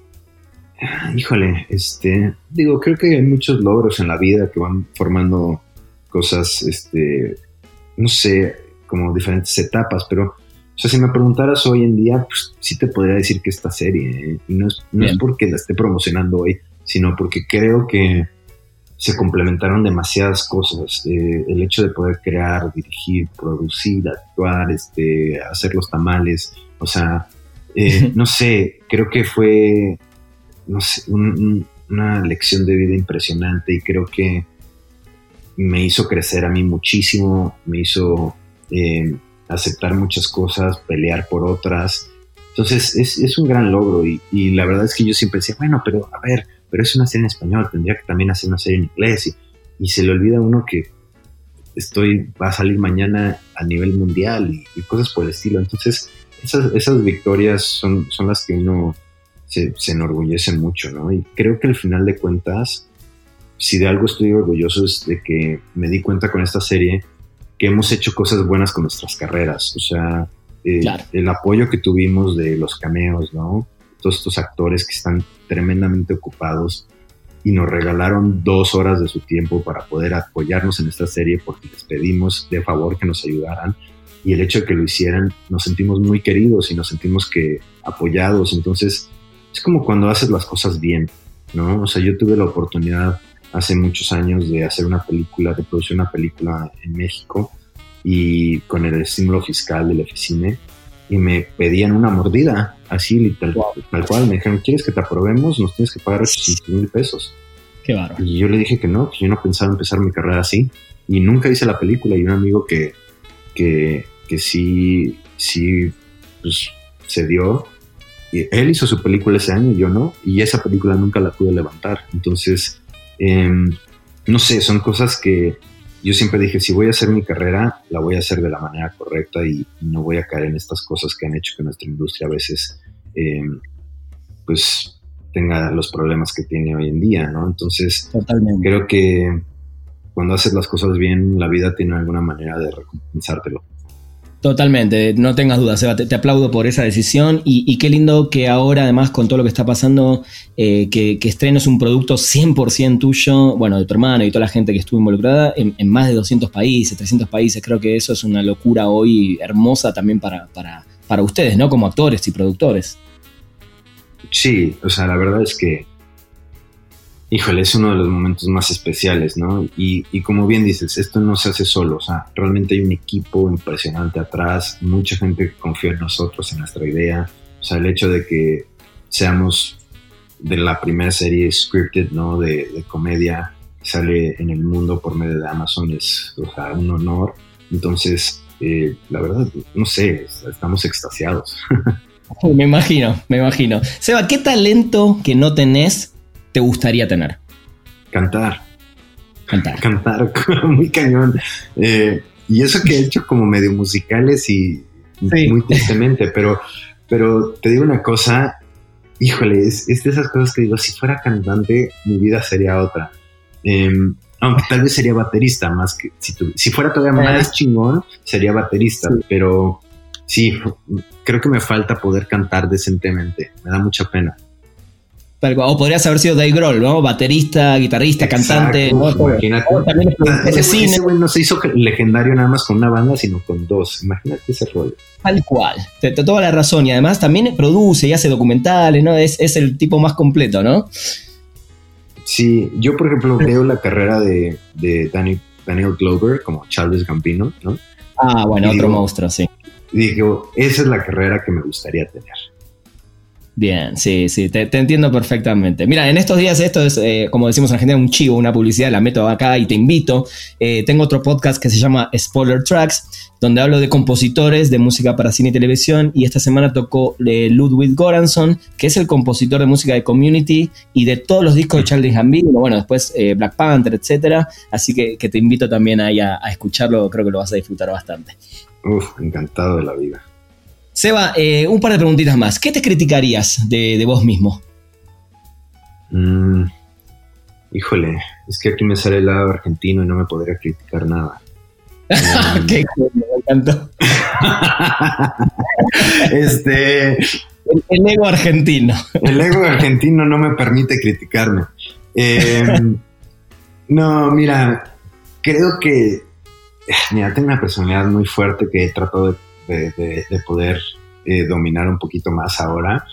Híjole, este, digo, creo que hay muchos logros en la vida que van formando cosas, este, no sé, como diferentes etapas, pero, o sea, si me preguntaras hoy en día, pues sí te podría decir que esta serie, ¿eh? y no es, no es porque la esté promocionando hoy, sino porque creo que se complementaron demasiadas cosas. Eh, el hecho de poder crear, dirigir, producir, actuar, este, hacer los tamales, o sea, eh, no sé, creo que fue no sé, una lección de vida impresionante y creo que me hizo crecer a mí muchísimo, me hizo eh, aceptar muchas cosas, pelear por otras. Entonces es, es un gran logro y, y la verdad es que yo siempre decía, bueno, pero a ver, pero es una serie en español, tendría que también hacer una serie en inglés y, se le olvida a uno que estoy, va a salir mañana a nivel mundial y, cosas por el estilo. Entonces, esas, esas victorias son, son las que uno se, se, enorgullece mucho, ¿no? Y creo que al final de cuentas, si de algo estoy orgulloso es de que me di cuenta con esta serie que hemos hecho cosas buenas con nuestras carreras. O sea, eh, el apoyo que tuvimos de los cameos, ¿no? todos estos actores que están tremendamente ocupados y nos regalaron dos horas de su tiempo para poder apoyarnos en esta serie porque les pedimos de favor que nos ayudaran y el hecho de que lo hicieran nos sentimos muy queridos y nos sentimos que apoyados entonces es como cuando haces las cosas bien no o sea yo tuve la oportunidad hace muchos años de hacer una película de producir una película en México y con el estímulo fiscal del oficina y me pedían una mordida, así tal, tal cual. Me dijeron, ¿quieres que te aprobemos? Nos tienes que pagar 800 mil pesos. Qué bárbaro. Y yo le dije que no, que yo no pensaba empezar mi carrera así. Y nunca hice la película. Y un amigo que, que, que sí, sí, pues se dio. Y él hizo su película ese año, yo no. Y esa película nunca la pude levantar. Entonces, em, no sé, son cosas que, yo siempre dije, si voy a hacer mi carrera, la voy a hacer de la manera correcta y, no voy a caer en estas cosas que han hecho que nuestra industria a veces, eh, pues, tenga los problemas que tiene hoy en día, ¿no? Entonces, creo que cuando haces las cosas bien, la vida tiene alguna manera de recompensártelo. Totalmente, no tengas dudas, Seba, te, aplaudo por esa decisión y, qué lindo que ahora además con todo lo que está pasando, eh, que, que, estrenes un producto 100% tuyo, bueno, de tu hermano y toda la gente que estuvo involucrada en, más de 200 países, 300 países, creo que eso es una locura hoy hermosa también para, para, para ustedes, ¿no? Como actores y productores. Sí, o sea, la verdad es que híjole, es uno de los momentos más especiales, ¿no? Y, como bien dices, esto no se hace solo, o sea, realmente hay un equipo impresionante atrás, mucha gente que confía en nosotros, en nuestra idea, o sea, el hecho de que seamos de la primera serie scripted, ¿no? De, comedia, sale en el mundo por medio de Amazon, es o sea, un honor. Entonces, eh, la verdad, no sé, estamos extasiados. Me imagino, me imagino. Seba, ¿qué talento que no tenés te gustaría tener? Cantar. Cantar. Cantar, muy cañón. Eh, y eso que he hecho como medio musicales y muy tristemente, pero, pero te digo una cosa, híjole, es, de esas cosas que digo, si fuera cantante, mi vida sería otra. Em, aunque tal vez sería baterista más que si, si fuera todavía más chingón, sería baterista, pero sí, creo que me falta poder cantar decentemente, me da mucha pena. O podrías haber sido Dave Grohl, ¿no? Baterista, guitarrista, cantante. ¿no? Imagínate. ese, güey no se hizo legendario nada más con una banda, sino con dos. Imagínate ese rollo. Tal cual. Te, te toda la razón. Y además también produce y hace documentales, ¿no? Es, es el tipo más completo, ¿no? Sí, yo por ejemplo veo la carrera de, de Daniel Glover como Charles Gambino, ¿no? Ah, bueno, otro monstruo, sí. digo, esa es la carrera que me gustaría tener. Bien, sí, sí, te, entiendo perfectamente. Mira, en estos días esto es, eh, como decimos en Argentina, un chivo, una publicidad, la meto acá y te invito. Eh, tengo otro podcast que se llama Spoiler Tracks, donde hablo de compositores de música para cine y televisión y esta semana tocó eh, Ludwig Goranson, que es el compositor de música de Community y de todos los discos de Charlie Gambino, bueno, después Black Panther, etcétera. Así que, te invito también ahí a, a escucharlo, creo que lo vas a disfrutar bastante. Uf, encantado de la vida. Seba, eh, un par de preguntitas más. ¿Qué te criticarías de, vos mismo? Mm, híjole, es que aquí me sale el lado argentino y no me podría criticar nada. Qué me encantó. este. El, ego argentino. El ego argentino no me permite criticarme. Em, no, mira, creo que. Mira, tengo una personalidad muy fuerte que he tratado de de, poder eh, dominar un poquito más ahora.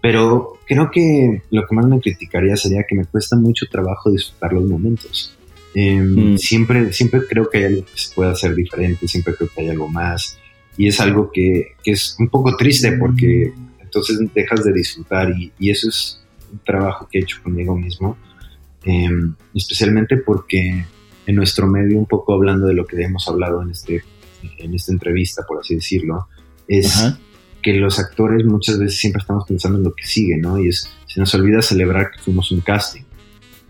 Pero creo que lo que más me criticaría sería que me cuesta mucho trabajo disfrutar los momentos. Em, mm. siempre, siempre creo que hay algo que se puede hacer diferente, siempre creo que hay algo más. Y es algo que, que es un poco triste porque entonces dejas de disfrutar y, y, eso es un trabajo que he hecho conmigo mismo. Em, especialmente porque en nuestro medio, un poco hablando de lo que hemos hablado en este en esta entrevista, por así decirlo, es que los actores muchas veces siempre estamos pensando en lo que sigue, ¿no? Y es, se nos olvida celebrar que fuimos un casting,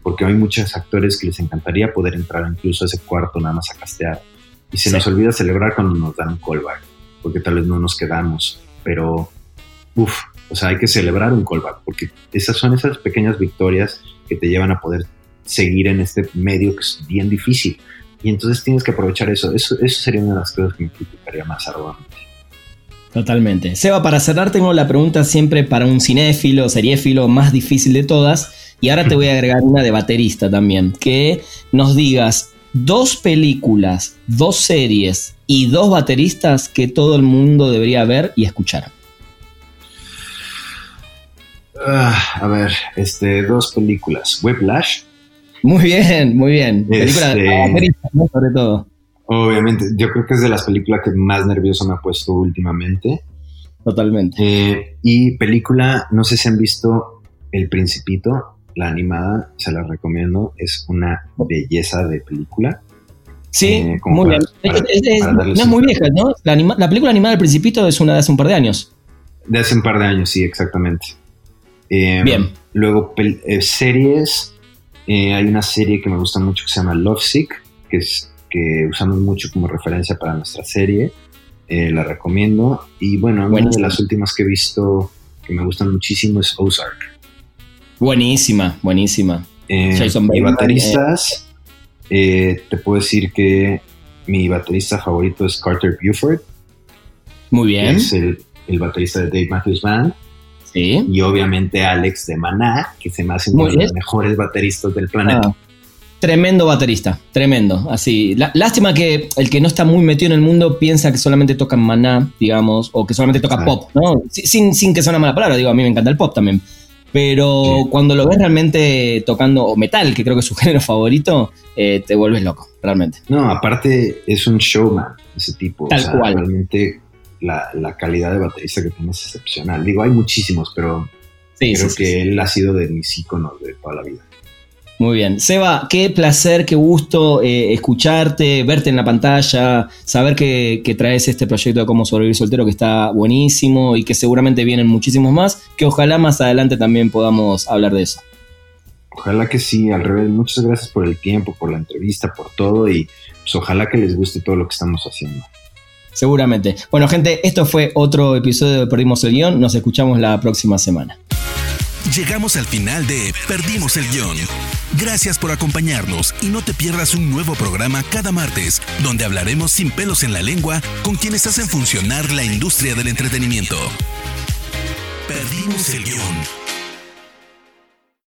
porque hay muchos actores que les encantaría poder entrar incluso a ese cuarto nada más a castear. Y se nos olvida celebrar cuando nos dan un callback, porque tal vez no nos quedamos, pero, uff, o sea, hay que celebrar un callback, porque esas son esas pequeñas victorias que te llevan a poder seguir en este medio que es bien difícil. Y entonces tienes que aprovechar eso. Eso, eso sería una de las cosas que me criticaría más arduamente. Totalmente. Seba, para cerrar tengo la pregunta siempre para un cinéfilo, seriéfilo más difícil de todas. Y ahora te voy a agregar una de baterista también. Que nos digas dos películas, dos series y dos bateristas que todo el mundo debería ver y escuchar. Ah, a ver, este, dos películas. Whiplash muy bien, muy bien. Película este, sobre todo. Obviamente, yo creo que es de las películas que más nervioso me ha puesto últimamente. Totalmente. Eh, y película, no sé si han visto El Principito, la animada, se la recomiendo. Es una belleza de película. Sí, eh, muy bien. no es muy vieja, ¿no? La, película animada El Principito es una de hace un par de años. De hace un par de años, sí, exactamente. Eh, bien. Luego, series, eh, hay una serie que me gusta mucho que se llama Love Sick, que es que usamos mucho como referencia para nuestra serie. Eh, la recomiendo. Y bueno, una de las últimas que he visto que me gustan muchísimo es Ozark. Buenísima, buenísima. Eh, y bateristas, te puedo decir que mi baterista favorito es Carter Buford. Muy bien. Es el, el baterista de Dave Matthews Band. Y obviamente Alex de Maná, que se me hace uno de los mejores bateristas del planeta. Ah, tremendo baterista, tremendo. Así, lástima que el que no está muy metido en el mundo piensa que solamente toca Maná, digamos, o que solamente toca pop, ¿no? Sin, sin que sea una mala palabra, digo, a mí me encanta el pop también. Pero cuando lo ves realmente tocando metal, que creo que es su género favorito, eh, te vuelves loco, realmente. No, aparte es un showman, ese tipo. Tal cual. Realmente la, calidad de baterista que tiene es excepcional. Digo, hay muchísimos, pero creo que él ha sido de mis íconos de toda la vida. Muy bien. Seba, qué placer, qué gusto eh, escucharte, verte en la pantalla, saber que, traes este proyecto de cómo sobrevivir soltero que está buenísimo y que seguramente vienen muchísimos más, que ojalá más adelante también podamos hablar de eso. Ojalá que sí, al revés. Muchas gracias por el tiempo, por la entrevista, por todo y pues ojalá que les guste todo lo que estamos haciendo. Seguramente. Bueno, gente, esto fue otro episodio de Perdimos el Guión. Nos escuchamos la próxima semana. Llegamos al final de Perdimos el Guión. Gracias por acompañarnos y no te pierdas un nuevo programa cada martes, donde hablaremos sin pelos en la lengua con quienes hacen funcionar la industria del entretenimiento. Perdimos el Guión.